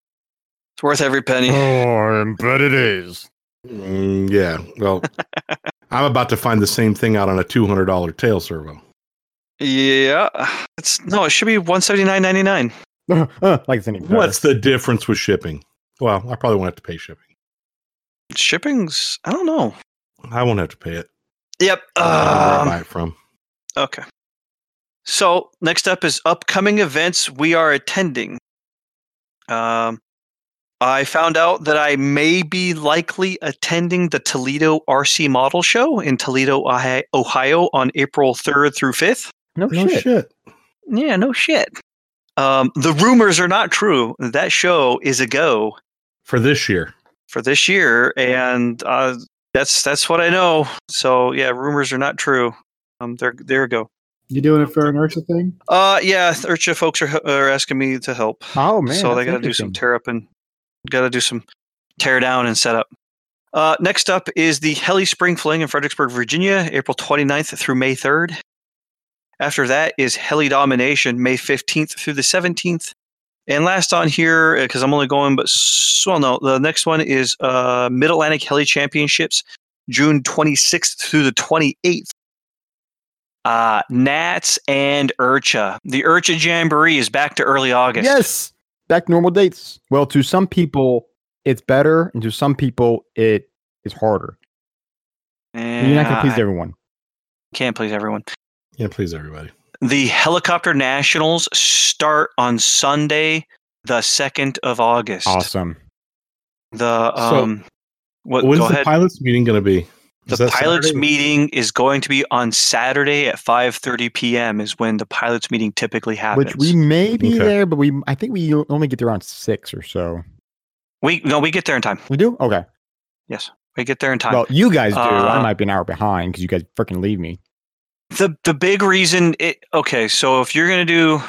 worth every penny. Oh, I bet it is. Mm, yeah. Well, I'm about to find the same thing out on a two hundred dollar tail servo. Yeah, it's no, it should be one seventy nine ninety nine. like it's any. What's the difference with shipping? Well, I probably won't have to pay shipping. Shipping's I don't know. I won't have to pay it. Yep. I don't know where I Um, buy it from. Okay. So next up is upcoming events we are attending. Um, I found out that I may be likely attending the Toledo RC Model Show in Toledo, Ohio, on April third through fifth. no, No shit. shit. Yeah, no shit. Um, the rumors are not true. That show is a go For this year. for this year, and uh, that's that's what I know. So yeah, rumors are not true. Um, there there we go. You doing it for an IRCHA thing? Uh, yeah, IRCHA folks are, are asking me to help. Oh man, so they got to do some tear up and got to do some tear down and set up. Uh, next up is the Heli Spring Fling in Fredericksburg, Virginia, April 29th through May 3rd. After that is Heli Domination, May 15th through the 17th. And last on here, because I'm only going, but s- well, no, the next one is uh, Mid Atlantic Heli Championships, June 26th through the 28th. Uh, Nats and IRCHA. The IRCHA Jamboree is back to early August. Yes, back to normal dates. Well, to some people it's better, and to some people it is harder. And You're not going to please I everyone. can't please everyone. Yeah, please everybody. The helicopter nationals start on Sunday, the second of August. Awesome. The So, um, what? When's go the ahead. pilots meeting going to be? The Is that pilots Saturday? meeting is going to be on Saturday at 5:30 p.m. is when the pilots meeting typically happens. Which we may be Okay. there, but we I think we only get there around six or so. we no, we get there in time. We do? Okay. Yes, we get there in time. Well, you guys do. I Uh, might be an hour behind because you guys freaking leave me. the the big reason it okay so if you're going to do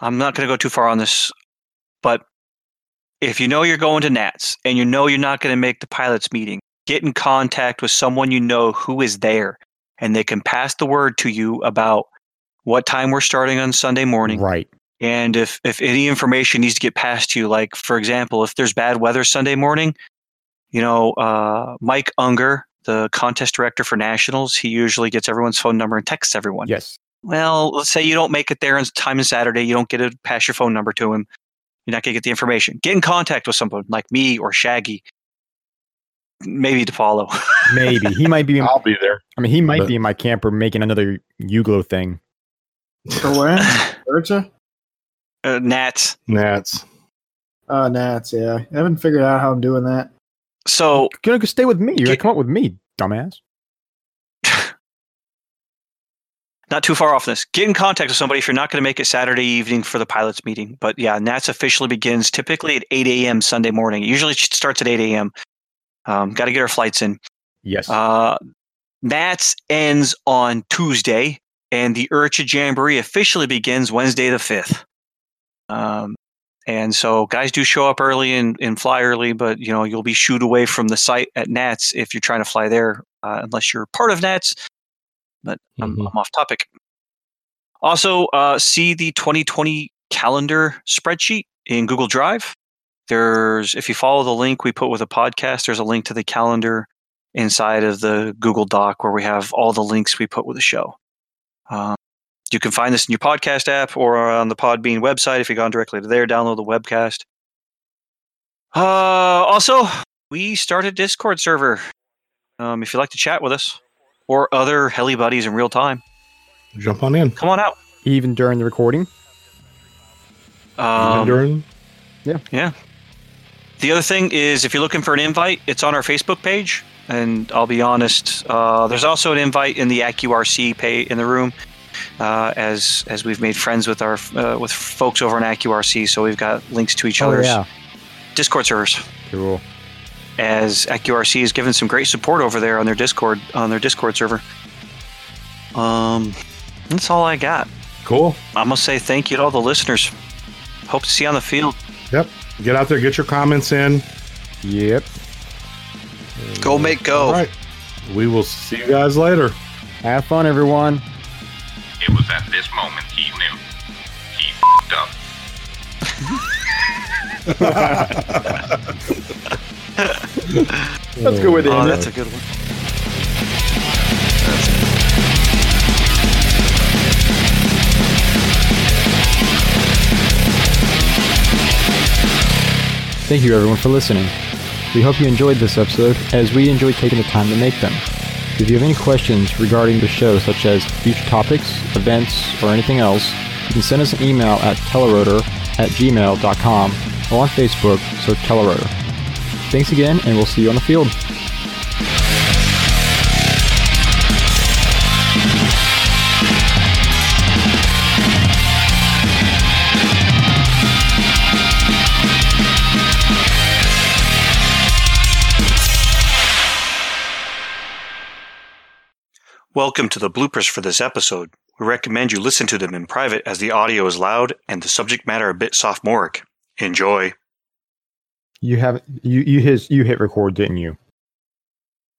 i'm not going to go too far on this but if you know you're going to nats and you know you're not going to make the pilots meeting get in contact with someone you know who is there and they can pass the word to you about what time we're starting on sunday morning Right. and if if any information needs to get passed to you like for example if there's bad weather sunday morning you know uh, mike unger the contest director for nationals he usually gets everyone's phone number and texts everyone Yes. well let's say you don't make it there on time on saturday you don't get to pass your phone number to him you're not going to get the information get in contact with someone like me or shaggy maybe to follow Maybe. He might be I'll be there. I mean he might But- be in my camper making another Uglo thing. For when? IRCHA? uh, nats Nats. Oh, Nats, yeah. I haven't figured out how I'm doing that. so You're gonna stay with me. You're gonna come up with me, dumbass. not too far off this. Get in contact with somebody if you're not going to make it Saturday evening for the pilots meeting. But yeah, Nats officially begins typically at 8 a.m. Sunday morning. It usually starts at 8 a.m. Um, Got to get our flights in. Yes. Uh, Nats ends on Tuesday, and the IRCHA Jamboree officially begins Wednesday the 5th. Um, and so guys do show up early and, and fly early, but you know you'll be shooed away from the site at Nats if you're trying to fly there, uh, unless you're part of Nats. But I'm, Mhm. I'm off topic. Also, uh, see the 2020 calendar spreadsheet in Google Drive. There's, if you follow the link we put with the podcast, there's a link to the calendar inside of the Google Doc where we have all the links we put with the show. Um, you can find this in your podcast app or on the Podbean website if you've gone directly to there, download the webcast. Uh, also, we started Discord server. Um, if you'd like to chat with us or other Heli buddies in real time, Jump on in. come on out. Even during the recording. Even yeah, during The other thing is, if you're looking for an invite, it's on our Facebook page. And I'll be honest, uh, there's also an invite in the AccuRC pay in the room, uh, as as we've made friends with our uh, with folks over in AccuRC. So we've got links to each Oh other's yeah. Discord servers. Cool. As AccuRC has given some great support over there on their Discord on their Discord server. Um, that's all I got. cool. I must say thank you to all the listeners. Hope to see you on the field. Yep. Get out there, get your comments in. Yep. Go make go. All right. We will see you guys later. Have fun, everyone. It was at this moment he knew. He f***ed up. Let's go with it. Oh, that's a good one. Thank you, everyone, for listening. We hope you enjoyed this episode, as we enjoyed taking the time to make them. If you have any questions regarding the show, such as future topics, events, or anything else, you can send us an email at telerotor at gmail.com or on Facebook, search Telerotor. Thanks again, and we'll see you on the field. Welcome to the bloopers for this episode. We recommend you listen to them in private as the audio is loud and the subject matter a bit sophomoric. Enjoy. You have you you his you hit record, didn't you?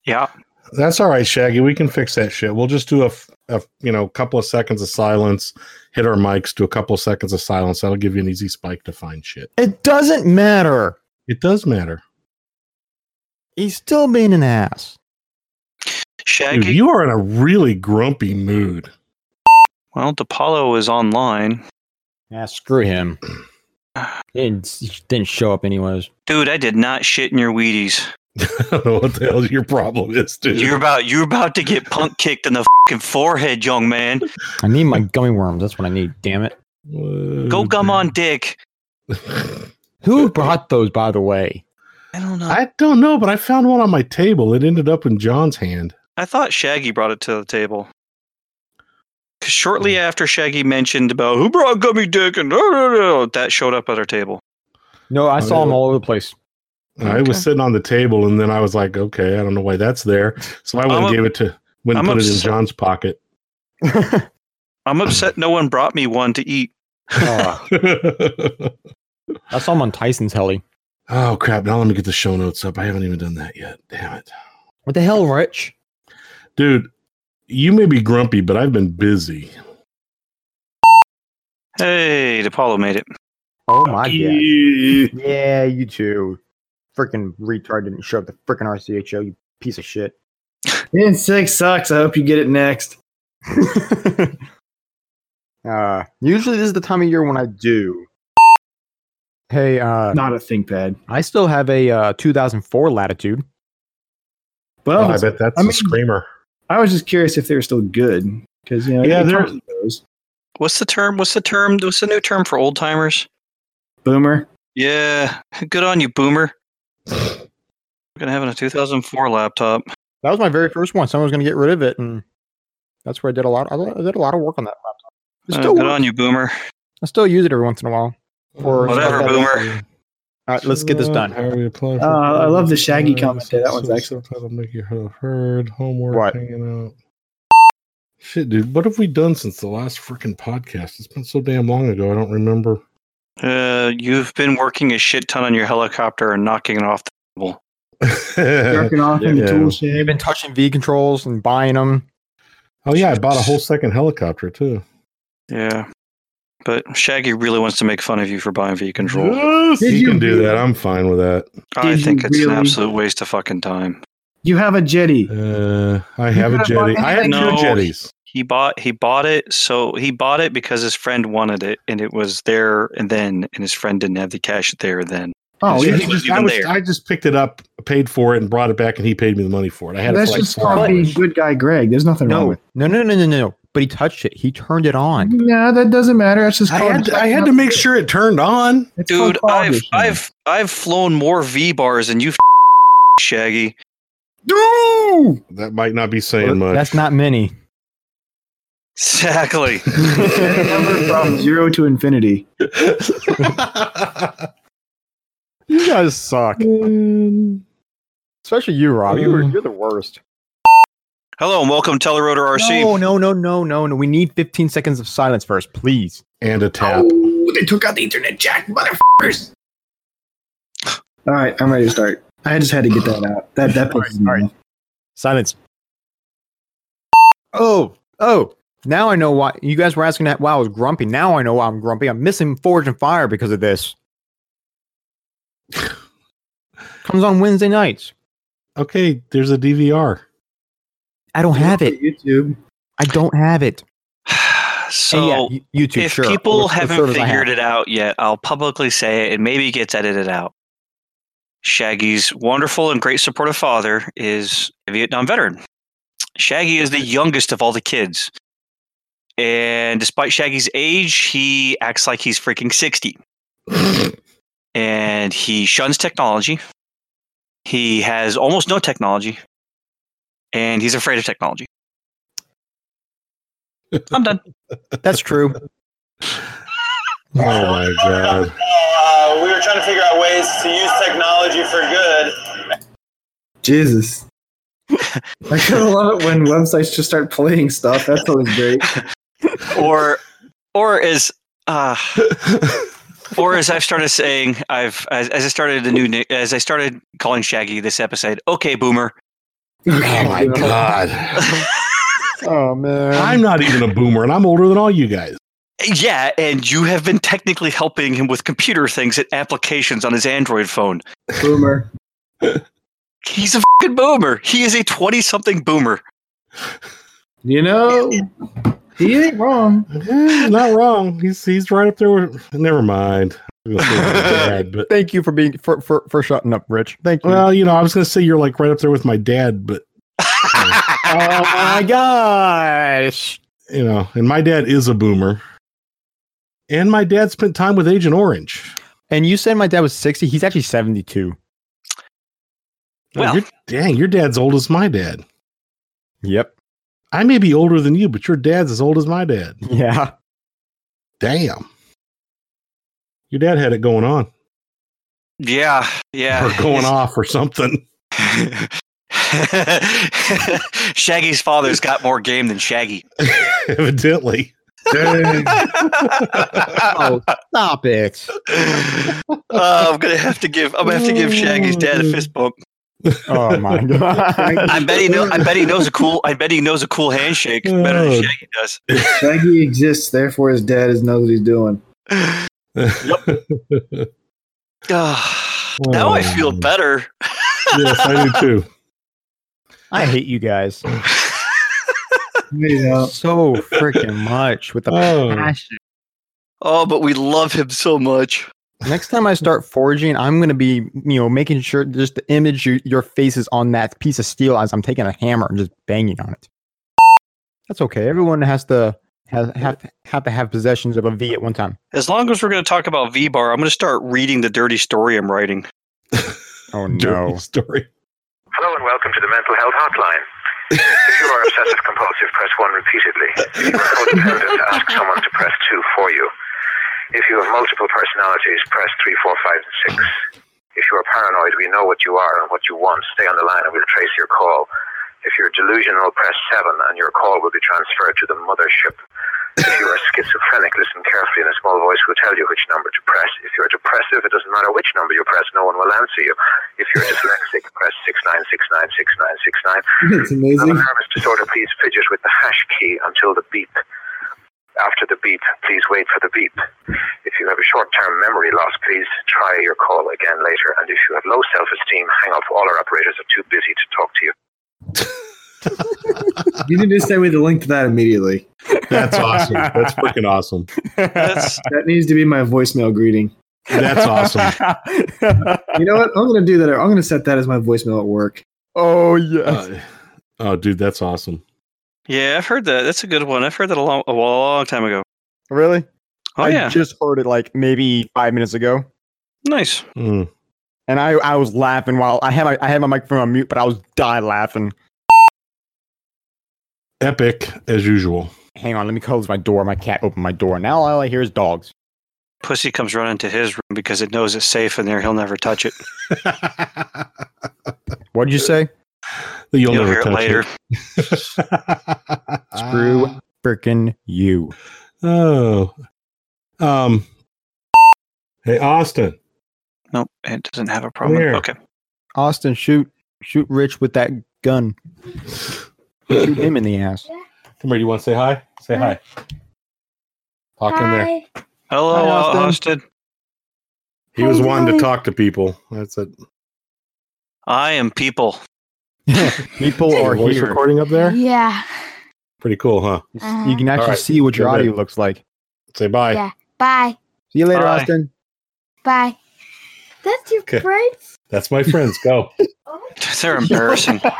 Yeah. That's all right, Shaggy. We can fix that shit. We'll just do a, a you know couple of seconds of silence. Hit our mics. Do a couple of seconds of silence. That'll give you an easy spike to find shit. It doesn't matter. It does matter, He's still being an ass. Shaggy. dude. You are in a really grumpy mood. well, DePaulo is online. Yeah, screw him. He didn't, he didn't show up anyways. Dude, I did not shit in your Wheaties. I don't know what the hell your problem is, dude. You're about you're about to get punk kicked in the fucking forehead, young man. I need my gummy worms. That's what I need. Damn it. Go gum on dick. Who brought those, by the way? I don't know. I, I don't know, but I found one on my table. It ended up in John's hand. Thought Shaggy brought it to the table. 'Cause shortly hmm. after Shaggy mentioned about who brought gummy dick and that showed up at our table. No, I Oh, saw him all over the place. I Okay. was sitting on the table, and then I was like, "Okay, I don't know why that's there." So I went and gave it to went and I'm put it in. John's pocket. I'm upset no one brought me one to eat. Oh, I saw them on Tyson's heli. oh crap! Now let me get the show notes up. I haven't even done that yet. Damn it, What the hell, Rich? Dude. You may be grumpy, but I've been busy. Hey, DePaulo made it. Oh my god. Yeah, you too. Freaking retard didn't show up the freaking IRCHA, you piece of shit. In six sucks. I hope you get it next. uh, usually this is the time of year when I do. Hey, uh, Not a ThinkPad. I still have a uh, 2004 Latitude. Well, Oh, I bet that's I a mean- screamer. I was just curious if they were still good because you know Yeah, it they're- comes with those. What's the term? What's the term? What's the new term for old timers? boomer. Yeah, good on you, boomer. I'm gonna have a 2004 laptop. That was my very first one. Someone was going to get rid of it, and that's where I did a lot. I did a lot of work on that laptop. It Uh, still good works. on you, boomer. I still use it every once in a while. For Whatever, stuff that- boomer. All right, let's get this done. How apply for Uh, I love the Shaggy comment there. That one's so- excellent. Subtitle make you have heard homework What? hanging out. Shit, dude, what have we done since the last freaking podcast? It's been so damn long ago. I don't remember. Uh, you've been working a shit ton on your helicopter and knocking it off the table. Jerking off in the Yeah. tool They've been touching VControls and buying them. oh yeah, I bought a whole second helicopter too. Yeah, but Shaggy really wants to make fun of you for buying VControl. Yes, Did you you can do really? that. I'm fine with that. I Did think you it's an absolute waste of fucking time. You have a Jeti. Uh, I have a Jeti. I had two. No. Jetis. He bought he bought it so he bought it because his friend wanted it and it was there and then and his friend didn't have the cash there then. Oh, Yeah, yeah. he was I, was. I just picked it up, paid for it, and brought it back, and he paid me the money for it. I had That's it for like just four called being good guy Greg. There's nothing wrong No, with no, no, no, no, no, no. But he touched it. He turned it on. it. Yeah, that doesn't matter. That's just I had, to, I had to make sure it turned on. It's Dude, I've quality. I've I've flown more VBars than you Shaggy. No! That might not be saying much. That's not many. Exactly. Number from zero to infinity. You guys suck. Um, Especially you, Rob. You were, uh, you're the worst. Hello and welcome to Telerotor RC. No, no, no, no, no, no. We need 15 seconds of silence first, please. and a tap. Oh, they took out the internet jack, motherfuckers. All right, I'm ready to start. I just had to get that out. That that all, right, all right. Silence. Oh, oh. Now I know why you guys were asking that why I was grumpy. Now I know why I'm grumpy. I'm missing Forged in Fire because of this. Comes on Wednesday nights. Okay, there's a DVR. I don't have it. YouTube. I don't have it. so Hey, yeah, YouTube. if sure. people What- what haven't service figured have. it out yet, I'll publicly say it and maybe it gets edited out. Shaggy's wonderful and great supportive father is a Vietnam veteran. Shaggy is the youngest of all the kids. And despite Shaggy's age, he acts like he's freaking 60. and he shuns technology. He has almost no technology. And he's afraid of technology. I'm done. That's true. Oh my god. Uh, we were trying to figure out ways to use technology for good. Jesus. I kind of love it when websites just start playing stuff. That's always great. or or as uh or as I've started saying, I've as, as I started the new as I started calling Shaggy this episode. Okay, Boomer. Oh my god. Oh man. I'm not even a boomer, and I'm older than all you guys. Yeah, and you have been technically helping him with computer things and applications on his Android phone. Boomer. He's a fucking boomer. He is a twenty-something boomer. You know, he ain't wrong. Not wrong. He's he's right up there with. Never mind. I was gonna say my dad, but Thank you for being for for, for shutting up, Rich. Thank you. well, you know, I was gonna say you're like right up there with my dad, but oh my gosh. you know, and my dad is a boomer. And my dad spent time with Agent Orange. And you said my dad was 60. He's actually 72. Oh, Well- you're- dang, your dad's old as my dad. Yep. I may be older than you, but your dad's as old as my dad. Yeah. Damn. Your dad had it going on Yeah, yeah. or going off or something. Shaggy's father's got more game than Shaggy. Evidently. Oh, stop it. Uh, I'm gonna have to give. I'm gonna have to give Shaggy's dad a fist bump. Oh my god. I bet he know. I bet he knows a cool. I bet he knows a cool handshake better than Shaggy does. Shaggy exists, therefore his dad is knows what he's doing. Ah, now I feel Oh. better. yes, I do too. I hate you guys You know, so freaking much with the Oh. passion. Oh, but we love him so much. Next time I start forging, I'm gonna be, you know, making sure just the image you, your face is on that piece of steel as I'm taking a hammer and just banging on it. That's okay. Everyone has to has have to have to have possessions of a V at one time. As long as we're going to talk about VBar, I'm going to start reading the dirty story I'm writing. Oh Dirty no. story. Hello and welcome to the mental health hotline. If you are obsessive compulsive, press 1 repeatedly. If you are codependent, ask someone to press 2 for you. If you have multiple personalities, press 3, 4, 5, and 6. If you are paranoid, we know what you are and what you want. Stay on the line and we'll trace your call. If you're delusional, press 7 and your call will be transferred to the mothership. If you are schizophrenic, listen carefully and a small voice will tell you which number to press. If you're depressive, it doesn't matter which number you press, no one will answer you. If you're dyslexic, press 69696969. it's If you amazing. have a nervous disorder, please fidget with the hash key until the beep. After the beep, please wait for the beep. If you have a short-term memory loss, please try your call again later. And if you have low self-esteem, hang up. All our operators are too busy to talk to you. You need to send me the link to that immediately. That's awesome. That's freaking awesome. That's That needs to be my voicemail greeting. That's awesome. You know what? I'm gonna do that. I'm gonna set that as my voicemail at work. oh yes. Uh, oh, dude, that's awesome. yeah. I've heard that. That's a good one. I've heard that a long, a long time ago. really? Oh I yeah, just heard it like maybe five minutes ago. nice. Mm. And I, I was laughing while I had my I had my microphone on mute, but I was die laughing. Epic as usual. Hang on, let me close my door. My cat opened my door. Now all I hear is dogs. Pussy comes running to his room because it knows it's safe in there. He'll never touch it. What did you say? You'll, You'll never hear it touch later. it. Screw frickin' you. Oh. Um. Hey, Austin. Nope, it doesn't have a problem. Here. Okay. Austin, shoot shoot Rich with that gun. Shoot him in the ass. Come here. You want to say hi? Say hi. Talk in there. Hello, Hi, Austin. Austin. He was How's it wanting to talk to people. That's it. I am people. People are voice here. recording up there. Yeah. Pretty cool, huh? Uh-huh. You can actually Alright, see what your go ahead. audio looks like. Say bye. Yeah. Bye. See you later, Bye. Austin. Bye. That's your Okay. friends? That's my friends. Go. They're embarrassing.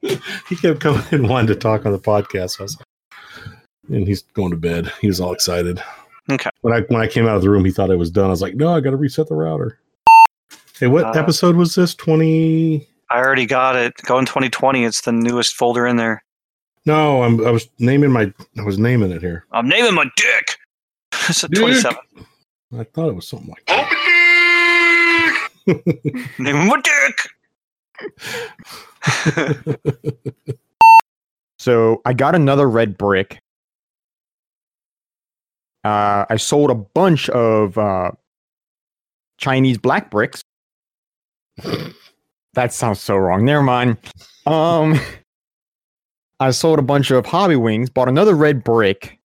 he kept coming and wanted to talk on the podcast. I was like, and he's going to bed. He was all excited. Okay. When I when I came out of the room, he thought I was done. I was like, no, I got to reset the router. Hey, what Uh, episode was this? Twenty? I already got it. Going 2020. It's the newest folder in there. No, I'm. I was naming my. I was naming it here. I'm naming my dick. It's a Dick. 27. I thought it was something like that. Naming my dick. So I got another red brick. Uh, I sold a bunch of uh, Chinese black bricks. that sounds so wrong. Never mind. Um, I sold a bunch of Hobbywings. Bought another red brick.